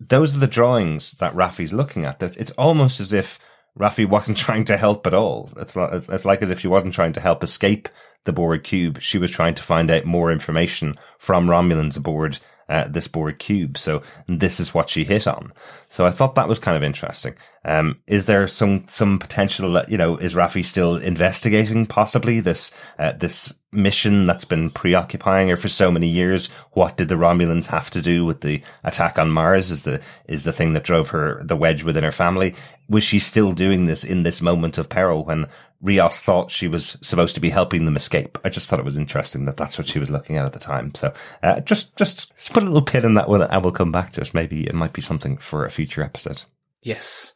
those are the drawings that Raffi's looking at. That it's almost as if Raffi wasn't [laughs] trying to help at all. It's like, it's like as if she wasn't trying to help escape the Borg cube. She was trying to find out more information from Romulans aboard uh, this Borg cube. So this is what she hit on. So I thought that was kind of interesting. Um, is there some some potential you know is Raffi still investigating possibly this uh, this mission that's been preoccupying her for so many years? What did the Romulans have to do with the attack on Mars? Is the is the thing that drove her the wedge within her family? Was she still doing this in this moment of peril when Rios thought she was supposed to be helping them escape? I just thought it was interesting that that's what she was looking at at the time. So uh, just just just put a little pin in that one, and we'll come back to it. Maybe it might be something for a future episode. Yes.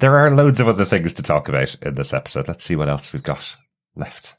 There are loads of other things to talk about in this episode. Let's see what else we've got left.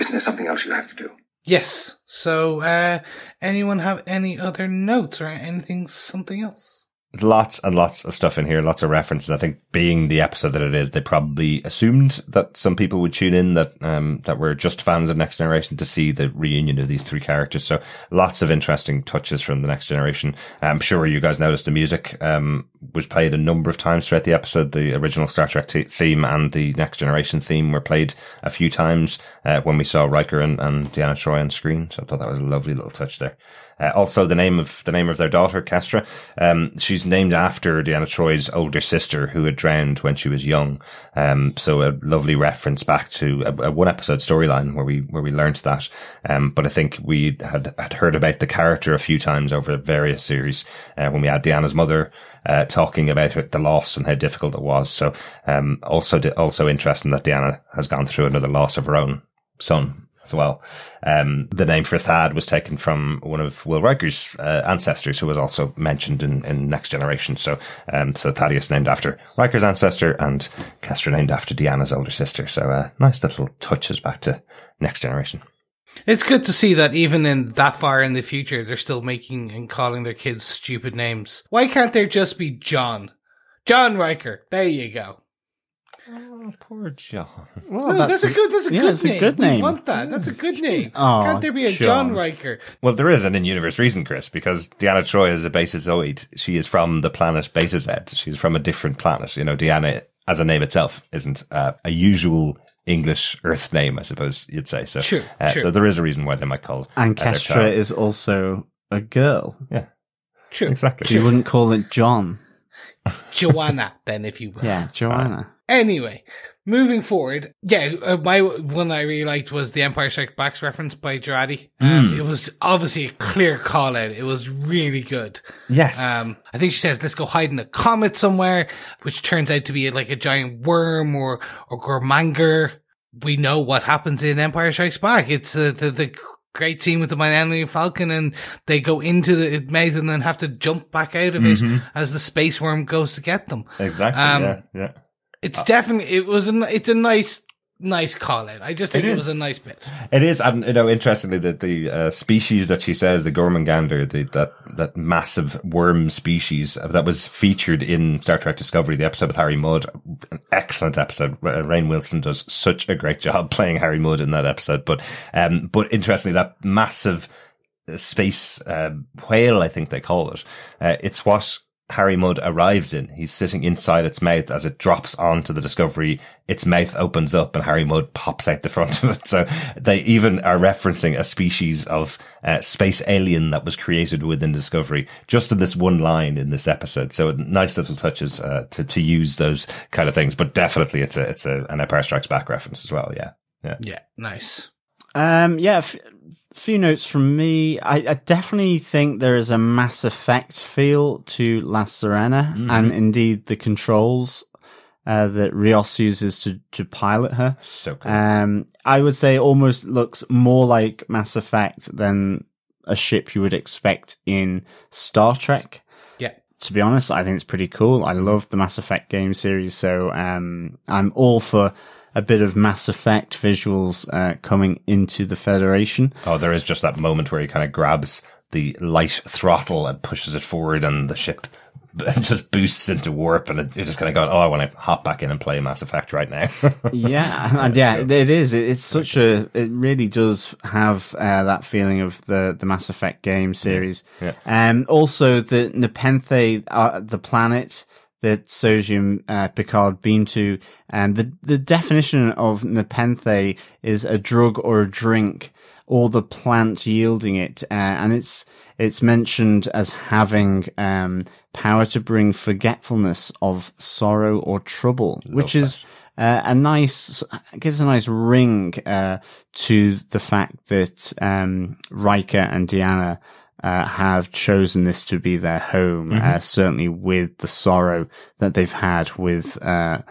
Isn't there something else you have to do? Yes. So, uh, anyone have any other notes or anything, something else? Lots and lots of stuff in here, lots of references. I think being the episode that it is, they probably assumed that some people would tune in that, um, that were just fans of Next Generation to see the reunion of these three characters. So lots of interesting touches from the Next Generation. I'm sure you guys noticed the music, um, was played a number of times throughout the episode. The original Star Trek t- theme and the Next Generation theme were played a few times uh, when we saw Riker and, and Deanna Troi on screen. So I thought that was a lovely little touch there. Uh, also, the name of the name of their daughter, Kestra, um, she's named after Deanna Troi's older sister who had drowned when she was young. Um, so a lovely reference back to a, a one episode storyline where we where we learned that. Um, but I think we had had heard about the character a few times over various series uh, when we had Deanna's mother. Uh, talking about it, the loss and how difficult it was. So, um, also, also interesting that Deanna has gone through another loss of her own son as well. Um, the name for Thad was taken from one of Will Riker's uh, ancestors, who was also mentioned in, in Next Generation. So, um, so Thaddeus named after Riker's ancestor, and Kestra named after Deanna's older sister. So, uh, nice little touches back to Next Generation. It's good to see that even in that far in the future, they're still making and calling their kids stupid names. Why can't there just be John? John Riker. There you go. Oh, poor John. Well, No, that's, a good. That's a yeah, good it's name. a good We want that. That's a good name. Oh, Can't there be a John John. Riker? Well, there is an in-universe reason, Chris, because Deanna Troi is a Betazoid. She is from the planet Betazed. She's from a different planet. You know, Deanna, as a name itself, isn't uh, a usual English Earth name, I suppose you'd say. So, Sure, uh, sure. so there is a reason why they might call And uh, Kestra child- is also a girl. yeah, True. exactly. You wouldn't call it John. Joanna, then, if you were. Yeah, Joanna. Anyway, moving forward, yeah, uh, my one I really liked was the Empire Strikes Back reference by Jurati. Um, Hmm. It was obviously a clear call out. It was really good. Yes. Um, I think she says, "Let's go hide in a comet somewhere," which turns out to be like a giant worm or or Gormagander. We know what happens in Empire Strikes Back. It's uh, the the great scene with the Millennium Falcon, and they go into the mouth and then have to jump back out of it as the space worm goes to get them. exactly. um, yeah. Yeah. It's definitely it was a n- it's a nice nice call out. I just think It it, was a nice bit. It is, and you know, interestingly, that the uh, species that she says, the Gormagander, the, that that massive worm species uh, that was featured in Star Trek Discovery, the episode with Harry Mudd, an excellent episode. Uh, Rainn Wilson does such a great job [laughs] playing Harry Mudd in that episode. But, um, but interestingly, that massive uh, space uh, whale, I think they call it, uh, it's what Harry Mudd arrives in. He's sitting inside its mouth as it drops onto the Discovery. Its mouth opens up and Harry Mudd pops out the front of it. [laughs] So they even are referencing a species of uh, space alien that was created within Discovery just in this one line in this episode. So nice little touches uh, to to use those kind of things. But definitely, it's a it's a an Empire Strikes Back reference as well. Yeah, yeah. Yeah, nice. Um, yeah, f- few notes from me. I, I definitely think there is a Mass Effect feel to La Sirena, and indeed the controls uh, that Rios uses to to pilot her. So cool. Um, I would say almost looks more like Mass Effect than a ship you would expect in Star Trek. Yeah. To be honest, I think it's pretty cool. I love the Mass Effect game series, so um, I'm all for a bit of Mass Effect visuals uh, coming into the Federation. Oh, there is just that moment where he kind of grabs the light throttle and pushes it forward, and the ship [laughs] just boosts into warp, and it, you're just kind of going, "Oh, I want to hop back in and play Mass Effect right now." [laughs] yeah, and yeah, it is. It's such a. It really does have uh, that feeling of the the Mass Effect game series. Yeah. Um. Also, the Nepenthe, uh, the planet that Sojium uh, Picard beamed to, and the the definition of Nepenthe is a drug or a drink, or the plant yielding it, uh, and it's it's mentioned as having um power to bring forgetfulness of sorrow or trouble, which is uh, a nice gives a nice ring uh, to the fact that um, Riker and Deanna uh, have chosen this to be their home. Uh, certainly, with the sorrow that they've had with uh,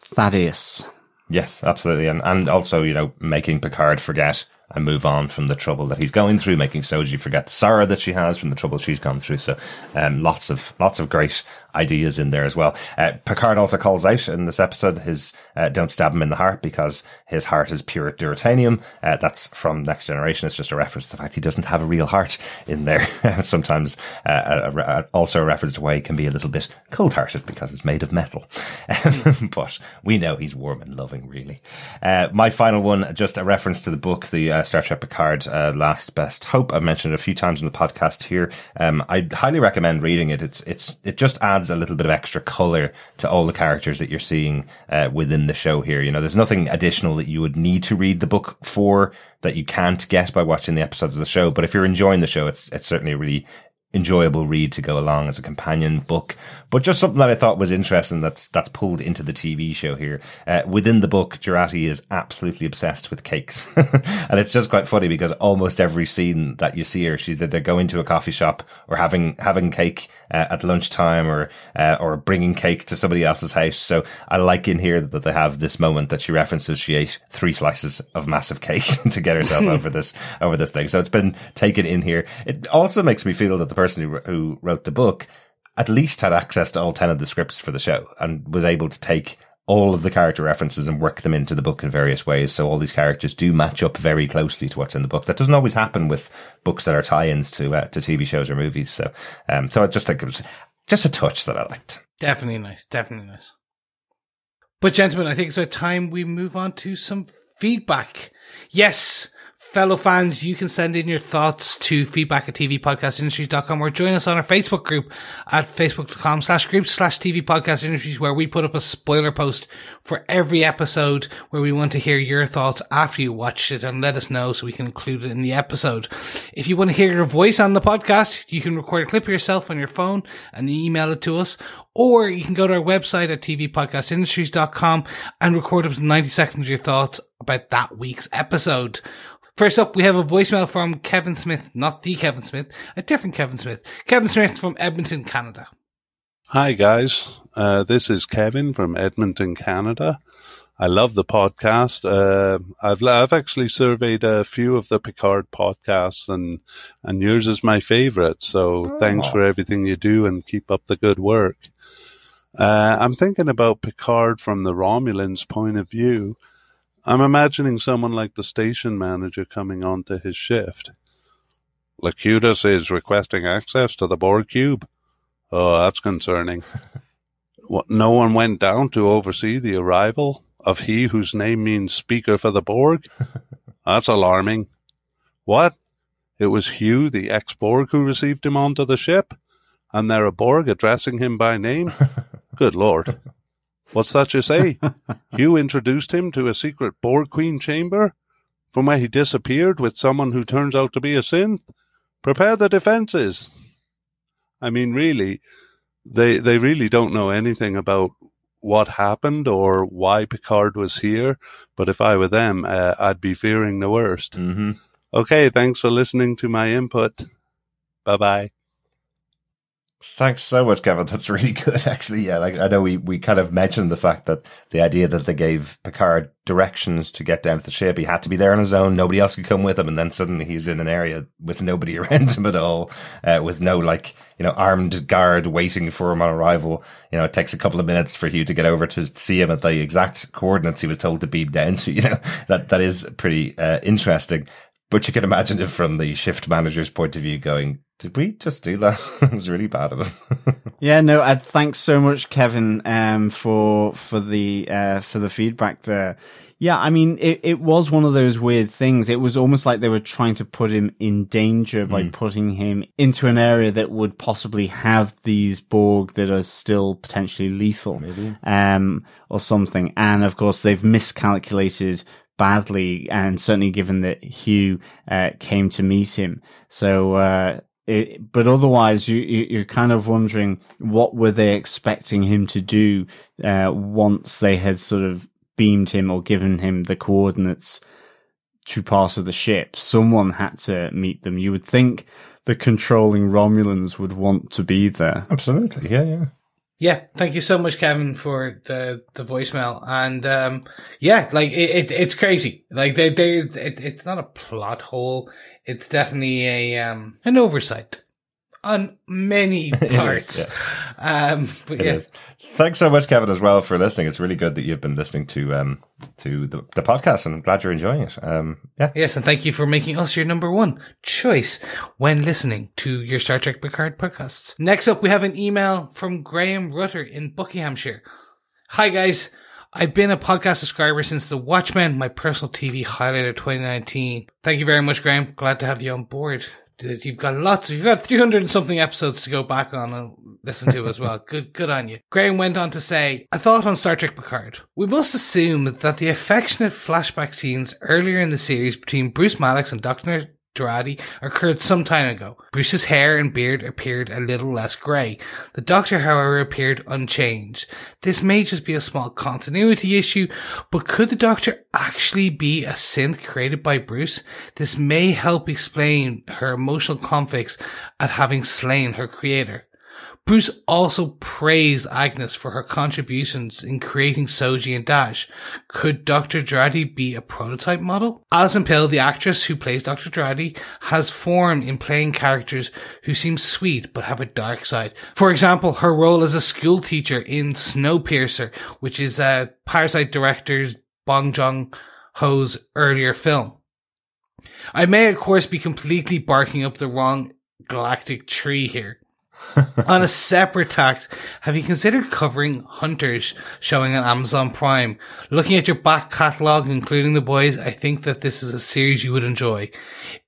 Thaddeus. yes, absolutely, and and also you know making Picard forget and move on from the trouble that he's going through, making Soji forget the sorrow that she has from the trouble she's gone through. So, um, lots of lots of great ideas in there as well. Uh, Picard also calls out in this episode his uh, "Don't stab him in the heart" because his heart is pure duratanium. Uh, that's from Next Generation. It's just a reference to the fact he doesn't have a real heart in there. [laughs] Sometimes uh, a, a, also a reference to why he can be a little bit cold-hearted because it's made of metal. [laughs] but we know he's warm and loving, really. Uh, my final one, just a reference to the book, the uh, Star Trek Picard Last Best Hope. I've mentioned it a few times in the podcast here. Um, I highly recommend reading it. It's it's it just adds adds a little bit of extra color to all the characters that you're seeing uh, within the show here. You know, there's nothing additional that you would need to read the book for that you can't get by watching the episodes of the show. But if you're enjoying the show, it's it's certainly a really enjoyable read to go along as a companion book. But just something that I thought was interesting that's that's pulled into the TV show here. Uh, within the book, Jurati is absolutely obsessed with cakes, [laughs] and it's just quite funny because almost every scene that you see her, she's either going to a coffee shop or having having cake uh, at lunchtime, or uh, or bringing cake to somebody else's house. So I like in here that they have this moment that she references she ate three slices of massive cake [laughs] to get herself over this [laughs] over this thing. So it's been taken in here. It also makes me feel that the person who, who wrote the book at least had access to all 10 of the scripts for the show and was able to take all of the character references and work them into the book in various ways. So all these characters do match up very closely to what's in the book. That doesn't always happen with books that are tie-ins to uh, to TV shows or movies. So, um, so I just think it was just a touch that I liked. Definitely nice. Definitely nice. But gentlemen, I think it's about time we move on to some feedback. Yes, fellow fans, you can send in your thoughts to feedback at tvpodcastindustries.com or join us on our Facebook group at facebook.com slash group slash TV Podcast Industries where we put up a spoiler post for every episode where we want to hear your thoughts after you watched it and let us know so we can include it in the episode. If you want to hear your voice on the podcast, you can record a clip of yourself on your phone and email it to us or you can go to our website at tvpodcastindustries.com and record up to 90 seconds of your thoughts about that week's episode. First up, we have a voicemail from Kevin Smith, not the Kevin Smith, a different Kevin Smith. Kevin Smith from Edmonton, Canada. Hi, guys. Uh, this is Kevin from Edmonton, Canada. I love the podcast. Uh, I've I've actually surveyed a few of the Picard podcasts, and and yours is my favorite. So oh. thanks for everything you do, and keep up the good work. Uh, I'm thinking about Picard from the Romulans' point of view. I'm imagining someone like the station manager coming onto his shift. Locutus is requesting access to the Borg cube. Oh, that's concerning. [laughs] what, no one went down to oversee the arrival of he whose name means speaker for the Borg? [laughs] That's alarming. What? It was Hugh, the ex-Borg, who received him onto the ship? And there a Borg addressing him by name? [laughs] Good lord. What's that you say? you introduced him to a secret Borg Queen chamber, from where he disappeared with someone who turns out to be a synth? Prepare the defenses. I mean, really, they they really don't know anything about what happened or why Picard was here. But if I were them, uh, I'd be fearing the worst. Mm-hmm. Okay, thanks for listening to my input. Bye bye. Thanks so much, Kevin. [laughs] That's really good, actually. Yeah, like I know we, we kind of mentioned the fact that the idea that they gave Picard directions to get down to the ship, he had to be there on his own. Nobody else could come with him. And then suddenly he's in an area with nobody [laughs] around him at all, uh, with no like, you know, armed guard waiting for him on arrival. You know, it takes a couple of minutes for Hugh to get over to see him at the exact coordinates he was told to beam down to. [laughs] You know, that, that is pretty, uh, interesting. But you can imagine it from the shift manager's point of view going, did we just do that? [laughs] it was really bad of us. [laughs] yeah, no, uh, thanks so much, Kevin, um, for, for the, uh, for the feedback there. Yeah, I mean, it, it was one of those weird things. It was almost like they were trying to put him in danger by mm. putting him into an area that would possibly have these Borg that are still potentially lethal, Maybe. um, or something. And of course, they've miscalculated badly, and certainly given that Hugh uh, came to meet him. So, uh, it, but otherwise, you, you are kind of wondering what were they expecting him to do uh, once they had sort of beamed him or given him the coordinates to part of the ship. Someone had to meet them. You would think the controlling Romulans would want to be there. Absolutely, yeah, yeah. Yeah, thank you so much, Kevin, for the the voicemail. And um, yeah, like it, it it's crazy. Like there, there's it, it's not a plot hole. It's definitely a um an oversight on many [laughs] parts. Is, yeah. Um, but it yeah. Is. Thanks so much, Kevin, as well for listening. It's really good that you've been listening to um to the, the podcast, and I'm glad you're enjoying it. Um, yeah. Yes, and thank you for making us your number one choice when listening to your Star Trek Picard podcasts. Next up, we have an email from Graham Rutter in Buckinghamshire. Hi, guys. I've been a podcast subscriber since The Watchmen, my personal TV highlight of 2019. Thank you very much, Graham. Glad to have you on board. You've got lots. You've got 300 and something episodes to go back on. And listen to as well. [laughs] Good, good on you. Graham went on to say, a thought on Star Trek Picard. We must assume that the affectionate flashback scenes earlier in the series between Bruce Maddox and Dr. Jurati occurred some time ago. Bruce's hair and beard appeared a little less grey. The Doctor, however, appeared unchanged. This may just be a small continuity issue, but could the Doctor actually be a synth created by Bruce? This may help explain her emotional conflicts at having slain her creator. Bruce also praised Agnes for her contributions in creating Soji and Dahj. Could Dr. Jurati be a prototype model? Alison Pill, the actress who plays Dr. Jurati, has form in playing characters who seem sweet but have a dark side. For example, her role as a school teacher in Snowpiercer, which is uh, Parasite director Bong Joon Ho's earlier film. I may, of course, be completely barking up the wrong galactic tree here. On a separate tax, have you considered covering Hunters showing on Amazon Prime? Looking at your back catalogue, including the boys, I think that this is a series you would enjoy.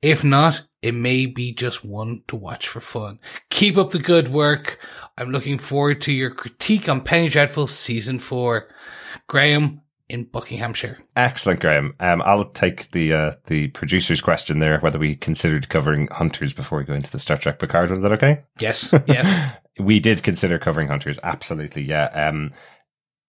If not, it may be just one to watch for fun. Keep up the good work. I'm looking forward to your critique on Penny Dreadful season four. Graham, in Buckinghamshire. Excellent, Graham. Um, I'll take the uh, the producer's question there, whether we considered covering Hunters before we go into the Star Trek Picard. Was that okay? Yes, [laughs] yes. we did consider covering Hunters. Absolutely, yeah. Um,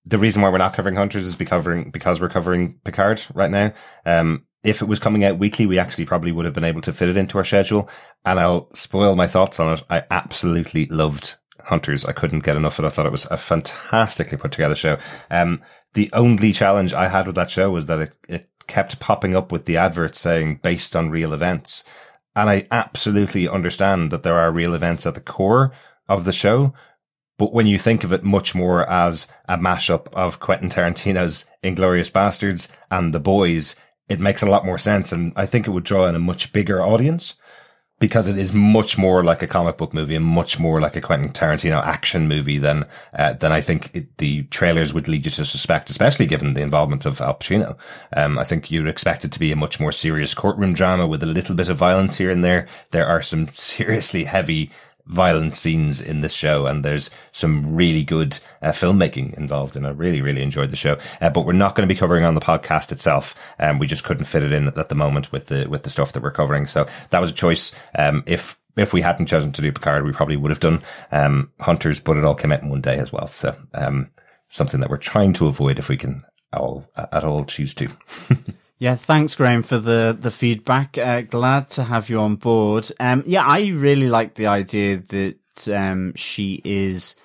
the reason why we're not covering Hunters is because covering because we're covering Picard right now. Um, if it was coming out weekly, we actually probably would have been able to fit it into our schedule. And I'll spoil my thoughts on it. I absolutely loved Hunters. I couldn't get enough of it. I thought it was a fantastically put together show. Um, the only challenge I had with that show was that it, it kept popping up with the adverts saying based on real events. And I absolutely understand that there are real events at the core of the show. But when you think of it much more as a mashup of Quentin Tarantino's Inglourious Basterds and The Boys, it makes a lot more sense. And I think it would draw in a much bigger audience because it is much more like a comic book movie and much more like a Quentin Tarantino action movie than uh, than I think it, the trailers would lead you to suspect, especially given the involvement of Al Pacino. Um, I think you'd expect it to be a much more serious courtroom drama with a little bit of violence here and there. There are some [laughs] seriously heavy violent scenes in this show and there's some really good uh, filmmaking involved and I really, really enjoyed the show. Uh, but we're not going to be covering on the podcast itself. Um, we just couldn't fit it in at the moment with the, with the stuff that we're covering. So that was a choice. Um, if, if we hadn't chosen to do Picard, we probably would have done, um, Hunters, but it all came out in one day as well. So, um, something that we're trying to avoid if we can all, at all choose to. [laughs] Yeah, thanks, Graham, for the the feedback. Uh, glad to have you on board. Um, yeah, I really like the idea that um, she is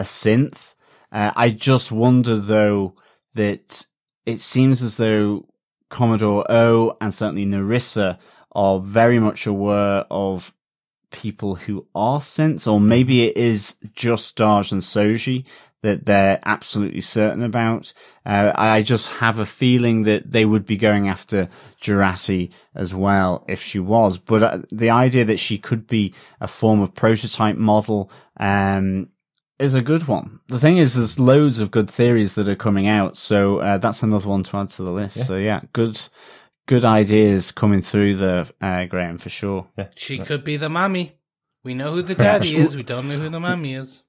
a synth. Uh, I just wonder though that it seems as though Commodore O and certainly Narissa are very much aware of people who are synths, or maybe it is just Dahj and Soji that they're absolutely certain about. Uh, I just have a feeling that they would be going after Jurati as well if she was. But uh, the idea that she could be a form of prototype model, um, is a good one. The thing is, there's loads of good theories that are coming out, so uh, that's another one to add to the list. Yeah. So yeah, good, good ideas coming through the uh, Graham for sure. Yeah. She could be the mommy. We know who the daddy is. We don't know who the mommy is.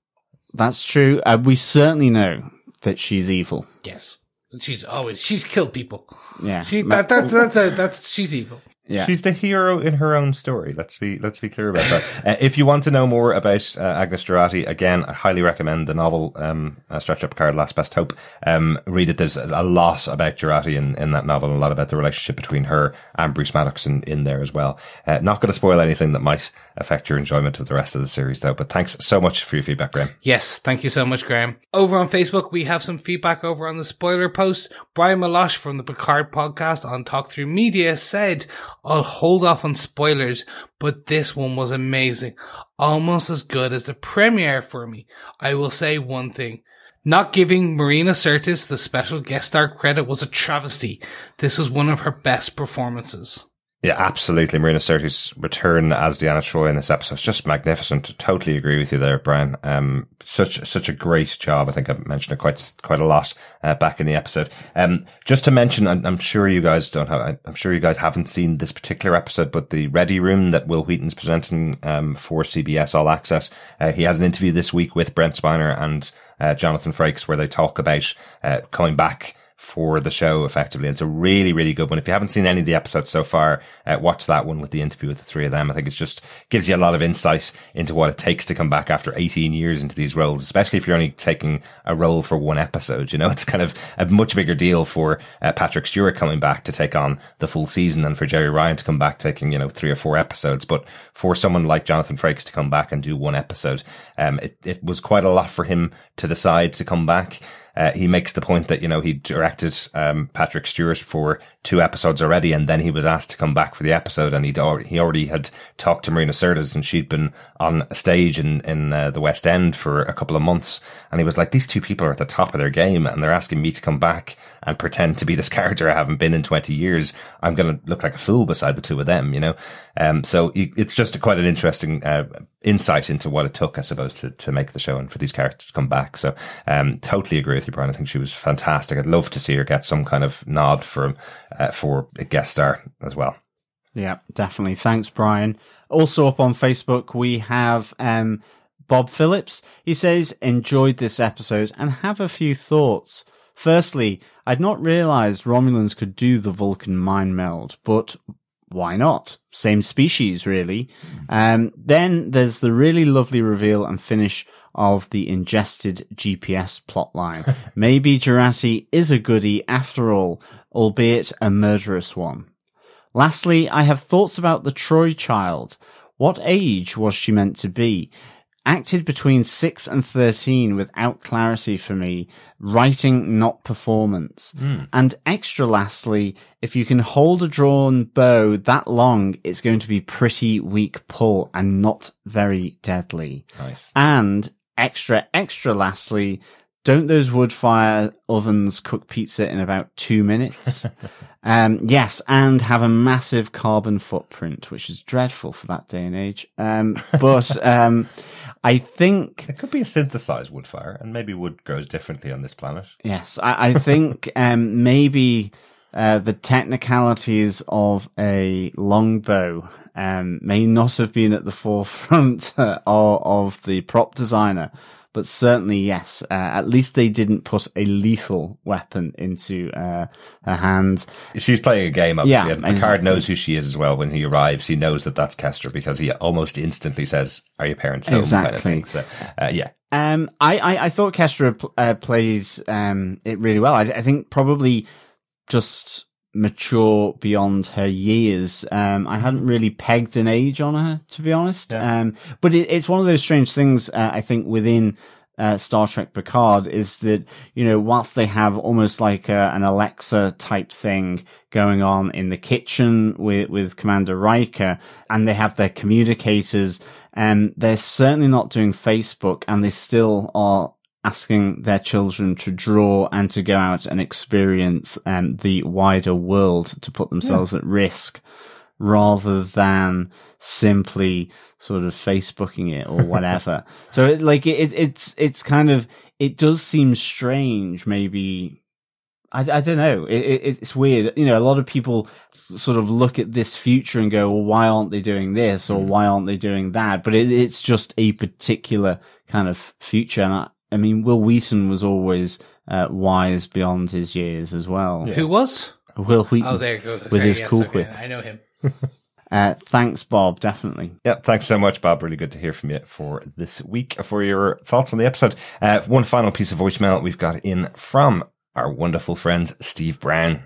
That's true. Uh, we certainly know that she's evil. Yes, she's always she's killed people. Yeah, she that, that that's that's, that's she's evil. Yeah. She's the hero in her own story. Let's be let's be clear about that. [laughs] uh, if you want to know more about uh, Agnes Jurati, again, I highly recommend the novel um, uh, Star Trek Picard Last Best Hope. Um, read it. There's a lot about Jurati in, in that novel, and a lot about the relationship between her and Bruce Maddox in, in there as well. Uh, not going to spoil anything that might affect your enjoyment of the rest of the series, though. But thanks so much for your feedback, Graham. Yes, thank you so much, Graham. Over on Facebook, we have some feedback over on the spoiler post. Brian Malosh from the Picard podcast on Talk Through Media said, "I'll hold off." on spoilers, but this one was amazing. Almost as good as the premiere for me. I will say one thing. Not giving Marina Sirtis the special guest star credit was a travesty. This was one of her best performances. Yeah, absolutely. Marina Sirtis's return as Deanna Troi in this episode is just magnificent. Totally agree with you there, Brian. Um, such such a great job. I think I've mentioned it quite quite a lot uh, back in the episode. Um, just to mention, I'm, I'm, sure you guys don't have. I'm sure you guys haven't seen this particular episode, but the Ready Room that Wil Wheaton's presenting um, for CBS All Access. Uh, he has an interview this week with Brent Spiner and uh, Jonathan Frakes where they talk about uh, coming back for the show effectively. It's a really, really good one. If you haven't seen any of the episodes so far, uh, watch that one with the interview with the three of them. I think it just gives you a lot of insight into what it takes to come back after 18 years into these roles, especially if you're only taking a role for one episode. You know, [laughs] it's kind of a much bigger deal for uh, Patrick Stewart coming back to take on the full season than for Jeri Ryan to come back taking, you know, three or four episodes. But for someone like Jonathan Frakes to come back and do one episode, um, it, it was quite a lot for him to decide to come back. Uh, he makes the point that, you know, he directed, um, Patrick Stewart for two episodes already. And then he was asked to come back for the episode and he'd already, he already had talked to Marina Sirtis and she'd been on a stage in, in uh, the West End for a couple of months. And he was like, these two people are at the top of their game and they're asking me to come back and pretend to be this [laughs] character I haven't been in 20 years. I'm going to look like a fool beside the two of them, you know? Um, so it's just a, quite an interesting, uh, insight into what it took, I suppose, to, to make the show and for these characters to come back. So, um, totally agree with you, Brian. I think she was fantastic. I'd love to see her get some kind of nod for, uh, for a guest star as well. Yeah, definitely. Thanks, Brian. Also up on Facebook, we have, um, Bob Phillips. He says, enjoyed this episode and have a few thoughts. Firstly, I'd not realized Romulans could do the Vulcan mind meld, but why not? Same species, really. Um, then there's the really lovely reveal and finish of the ingested GPS plotline. [laughs] Maybe Jurati is a goody after all, albeit a murderous one. Lastly, I have thoughts about the Troi child. What age was she meant to be? Acted between 6 and 13 without clarity for me, writing not performance. Mm. And extra lastly, if you can hold a drawn bow that long, it's going to be pretty weak pull and not very deadly. Nice. And extra, extra lastly, don't those wood fire ovens cook pizza in about two minutes? [laughs] um, yes, and have a massive carbon footprint, which is dreadful for that day and age. Um, but, [laughs] um, I think it could be a synthesized wood fire, and maybe wood grows differently on this planet. Yes, I, I think [laughs] um, maybe uh, the technicalities of a longbow um, may not have been at the forefront [laughs] uh, of, of the prop designer, but certainly yes. Uh, at least they didn't put a lethal weapon into uh, her hands. She's playing a game, obviously. Yeah, and Picard exactly. knows who she is as well. When he arrives, he knows that that's Kestra because he almost instantly says, "Are your parents home?" Exactly. Kind of so, uh, yeah. Um, I, I, I thought Kestra uh, plays um it really well. I, I think probably just mature beyond her years. Um, I hadn't really pegged an age on her, to be honest. Yeah. Um, but it, it's one of those strange things, uh, I think within, uh, Star Trek Picard is that, you know, whilst they have almost like a, an Alexa type thing going on in the kitchen with, with Commander Riker and they have their communicators and they're certainly not doing Facebook and they still are asking their children to draw and to go out and experience um, the wider world to put themselves yeah. at risk rather than simply sort of Facebooking it or whatever. [laughs] so it, like it, it's, it's kind of, it does seem strange maybe I, I don't know. It, it, it's weird. You know, a lot of people sort of look at this future and go, well, why aren't they doing this or mm. why aren't they doing that? But it, it's just a particular kind of future. And I, I mean, Wil Wheaton was always uh, wise beyond his years as well. Yeah. Who was? Wil Wheaton. Oh, there you go. With his yes, cool okay. whip. I know him. [laughs] uh, thanks, Bob. Definitely. Yeah, thanks so much, Bob. Really good to hear from you for this week for your thoughts on the episode. Uh, one final piece of voicemail we've got in from our wonderful friend Steve Brown.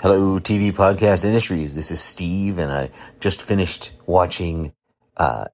Hello, TV podcast industries. This is Steve, and I just finished watching uh,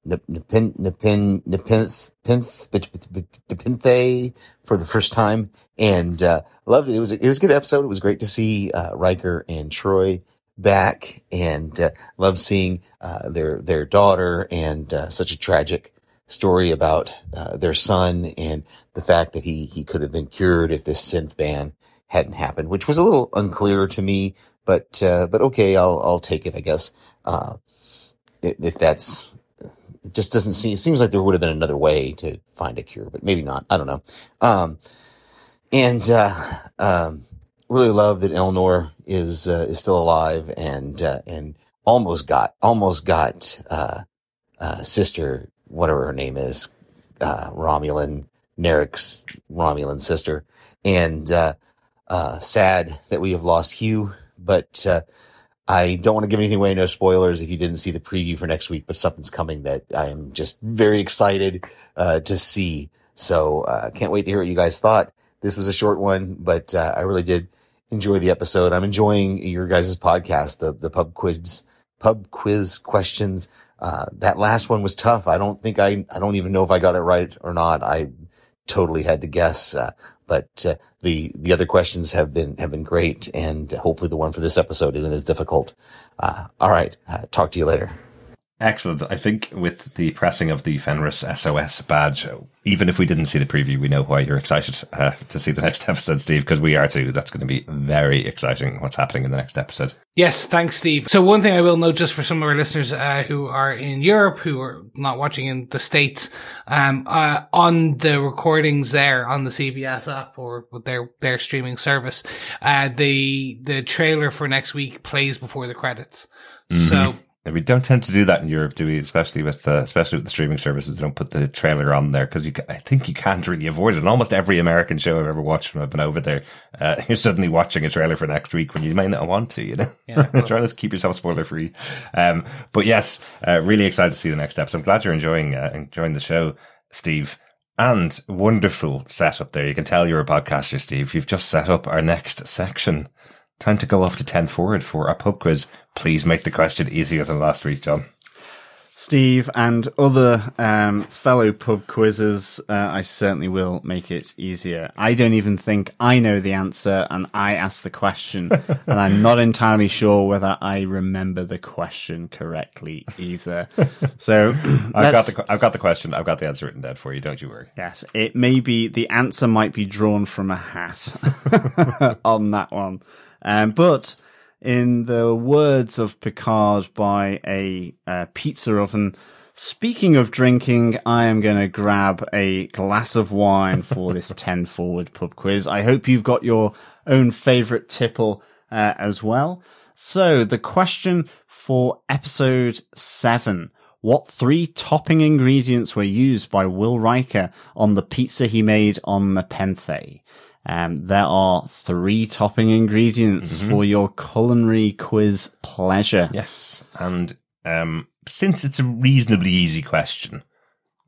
for the first time and, uh, loved it. It was, it was a good episode. It was great to see, uh, Riker and Troi back and, uh, loved seeing, uh, their, their daughter and, uh, such a tragic story about, uh, their son and the fact that he, he could have been cured if this synth ban hadn't happened, which was a little unclear to me but uh, but okay, I'll I'll take it. I guess uh, if that's it just doesn't seem. It seems like there would have been another way to find a cure, but maybe not. I don't know. Um, and uh, um, really love that Elnor is uh, is still alive and uh, and almost got almost got uh, uh, sister whatever her name is uh, Romulan Narek's Romulan sister and uh, uh, sad that we have lost Hugh but uh, I don't want to give anything away no spoilers if you didn't see the preview for next week but something's coming that I am just very excited uh, to see so uh, can't wait to hear what you guys thought this was a short one but uh, I really did enjoy the episode. I'm enjoying your guys' podcast, the, the pub quiz, pub quiz questions. Uh, that last one was tough. I don't think I, I don't even know if I got it right or not. I totally had to guess. But, uh, the, the other questions have been, have been great. And hopefully the one for this episode isn't as difficult. Uh, all right. Uh, talk to you later. Excellent. I think with the pressing of the Fenris SOS badge, even if we didn't see the preview, we know why you're excited uh, to see the next [laughs] episode, Steve, because we are too. That's going to be very exciting what's happening in the next episode. Yes, thanks, Steve. So one thing I will note just for some of our listeners uh, who are in Europe, who are not watching in the States, um, uh, on the recordings there on the CBS app or with their, their streaming service, uh, the, the trailer for next week plays before the credits. So And we don't tend to do that in Europe, do we? Especially with uh, especially with the streaming services, they don't put the trailer on there because you. I think you can't really avoid it. And almost every American show I've ever watched when I've been over there, uh, [laughs] you're suddenly watching a trailer for next week when you may not want to. You know, Yeah, [laughs] trying to keep yourself spoiler free. Um, but yes, uh, really excited to see the next episode. I'm glad you're enjoying uh, enjoying the show, Steve. And wonderful setup there. You can tell you're a podcaster, Steve. You've just set up our next section. Time to go off to 10 forward for a pub quiz. Please make the question easier than last week, John. Steve and other um, fellow pub quizzes, uh, I certainly will make it easier. I don't even think I know the answer, and I asked the question, [laughs] and I'm not entirely sure whether I remember the question correctly either. [laughs] So I've got the I've got the question. I've got the answer written down for you. Don't you worry. Yes, it may be the answer might be drawn from a hat [laughs] on that one. Um, but in the words of Picard by a uh, pizza oven, speaking of drinking, I am going to grab a glass of wine for this [laughs] 10 forward pub quiz. I hope you've got your own favorite tipple uh, as well. So the question for episode seven. What three topping ingredients were used by Will Riker on the pizza he made on Nepenthe? Um, there are three topping ingredients for your culinary quiz pleasure. Yes, and um, since it's a reasonably easy question,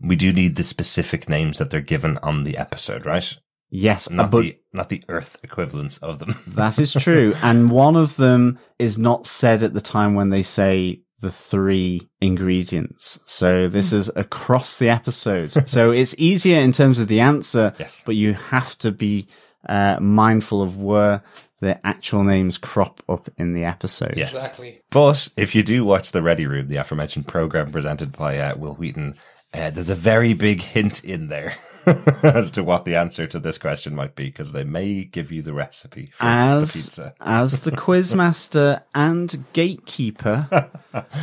we do need the specific names that they're given on the episode, right? Yes, Not but the not the Earth equivalents of them. [laughs] that is true. and one of them is not said at the time when they say the three ingredients. So this is across the episode. so it's easier in terms of the answer, Yes. but you have to be uh, mindful of where the actual names crop up in the episode. Yes. exactly. But if you do watch the Ready Room, the aforementioned program presented by uh, Wil Wheaton, uh, there's a very big hint in there [laughs] as to what the answer to this question might be, because they may give you the recipe for the As pizza. as the [laughs] quizmaster and gatekeeper,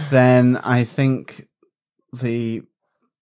then I think the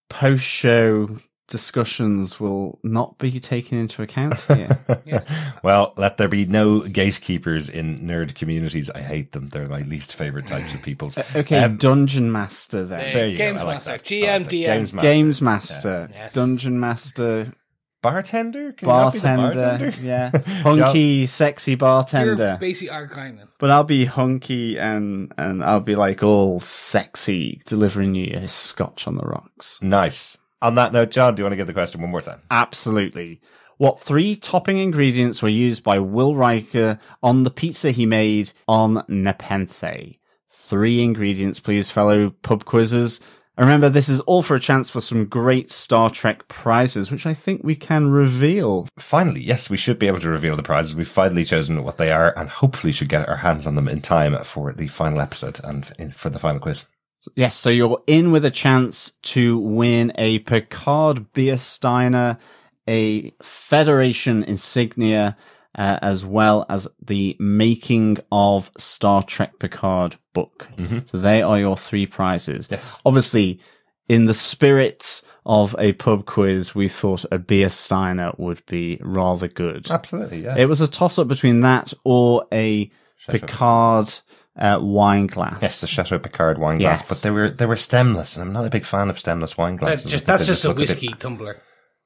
post show discussions will not be taken into account here. [laughs] Well, let there be no gatekeepers in nerd communities. I hate them. They're my least favorite types of people. [laughs] Okay, Um, dungeon master then. there you Games go. I like Master. GM, I like that. DM. Games master. Games master, Yes. dungeon master, bartender, Can you not be the bartender, bartender? [laughs] yeah, hunky, sexy You're bartender. basically a Guinan. But I'll be hunky and and I'll be like all sexy, delivering you a scotch on the rocks. Nice. On that note, John, do you want to give the question one more time? Absolutely. What three topping ingredients were used by Will Riker on the pizza he made on Nepenthe? Three ingredients, please, fellow pub quizzers. And Remember, this is all for a chance for some great Star Trek prizes, which I think we can reveal. Finally, yes, we should be able to reveal the prizes. We've finally chosen what they are and hopefully should get our hands on them in time for the final episode and for the final quiz. Yes, so you're in with a chance to win a Picard beer steiner, a Federation insignia, uh, as well as the making of Star Trek Picard book. So they are your three prizes. Yes. Obviously, in the spirit of a pub quiz, we thought a beer Steiner would be rather good. Absolutely, yeah. It was a toss up between that or a. Picard uh, wine glass. Yes, the Chateau Picard wine glass, Yes. but they were they were stemless, and I'm not a big fan of stemless wine That's glasses. just that's they just a look bit- whiskey tumbler.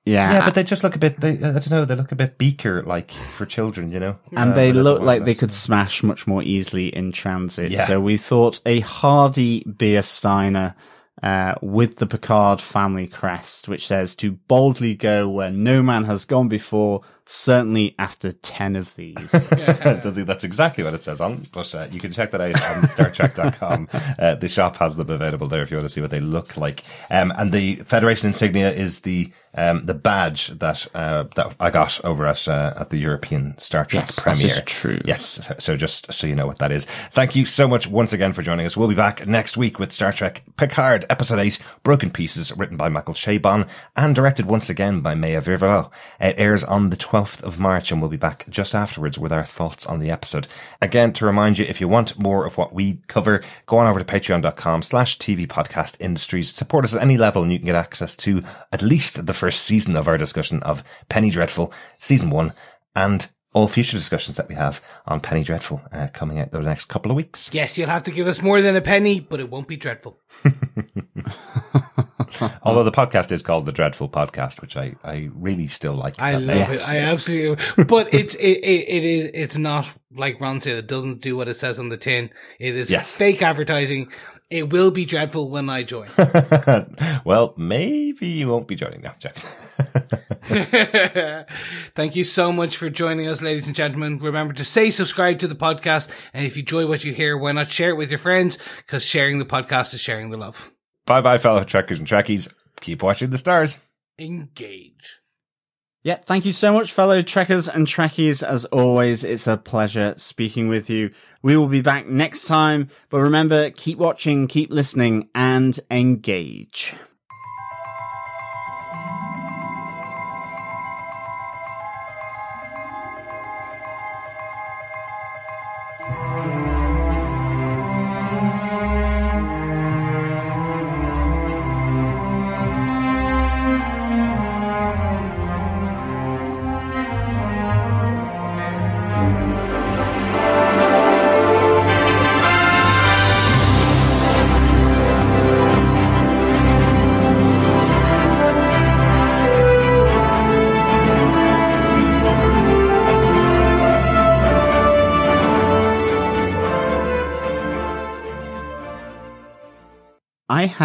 yeah. yeah, but they just look a bit. They, I don't know. They look a bit beaker like for children, you know. and Uh, they look wine like they could smash much more easily in transit. Yeah. So we thought a hardy beer Steiner uh, with the Picard family crest, which says to boldly go where no man has gone before, certainly after 10 of these. I don't think that's exactly what it says on, but uh, you can check that out on StarTrek.com. [laughs] uh, the shop has them available there if you want to see what they look like. Um, and the Federation insignia is the um, the badge that uh, that I got over at uh, at the European Star Trek Yes, that premiere. is true. Yes, so just so you know what that is. Thank you so much once again for joining us. We'll be back next week with Star Trek Picard Episode 8, Broken Pieces, written by Michael Chabon and directed once again by Maja Vrvilo. It airs on the 12th of March and we'll be back just afterwards with our thoughts on the episode. Again, to remind you, if you want more of what we cover, go on over to patreon.com slash TV podcast industries. Support us at any level and you can get access to at least the first season of our discussion of Penny Dreadful, season one, and all future discussions that we have on Penny Dreadful uh, coming out the next couple of weeks. Yes, you'll have to give us more than a penny, but it won't be dreadful. [laughs] Although the podcast is called the Dreadful Podcast, which I, I really still like. I love name. it. I absolutely. But it's [laughs] it, it it is it's not like Ron said. It doesn't do what it says on the tin. It is Yes. fake advertising. It will be dreadful when I join. [laughs] well, maybe you won't be joining now, Jack. [laughs] Thank you so much for joining us, ladies and gentlemen. Remember to say subscribe to the podcast, and if you enjoy what you hear, why not share it with your friends? Because sharing the podcast is sharing the love. bye bye, fellow Trekkers and Trekkies. Keep watching the stars. Engage. Yeah, thank you so much, fellow Trekkers and Trekkies. As always, it's a pleasure speaking with you. We will be back next time, but remember, keep watching, keep listening, and engage.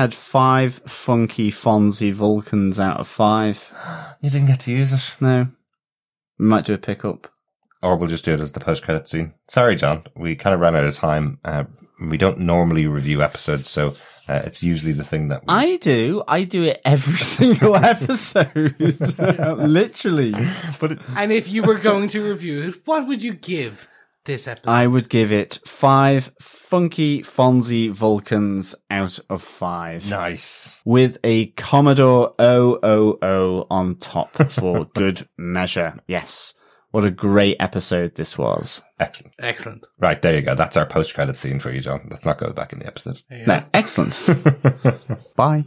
Had five funky Fonzie Vulcans out of five. You didn't get to use it. No. We might do a pickup. Or we'll just do it as the post credit scene. Sorry, John. We kind of ran out of time. Uh, we don't normally review episodes, so uh, it's usually the thing that we. I do. I do it every [laughs] single episode. [laughs] [laughs] Literally. but it, And if you were going to review it, what would you give this episode? I would give it five funky Fonzie Vulcans out of five. nice. With a Commodore 000 on top for [laughs] good measure. Yes. What a great episode this was. Excellent. Excellent. Right, there you go. That's our post credit scene for you, John. Let's not go back in the episode. There you No, go. excellent. [laughs] Bye.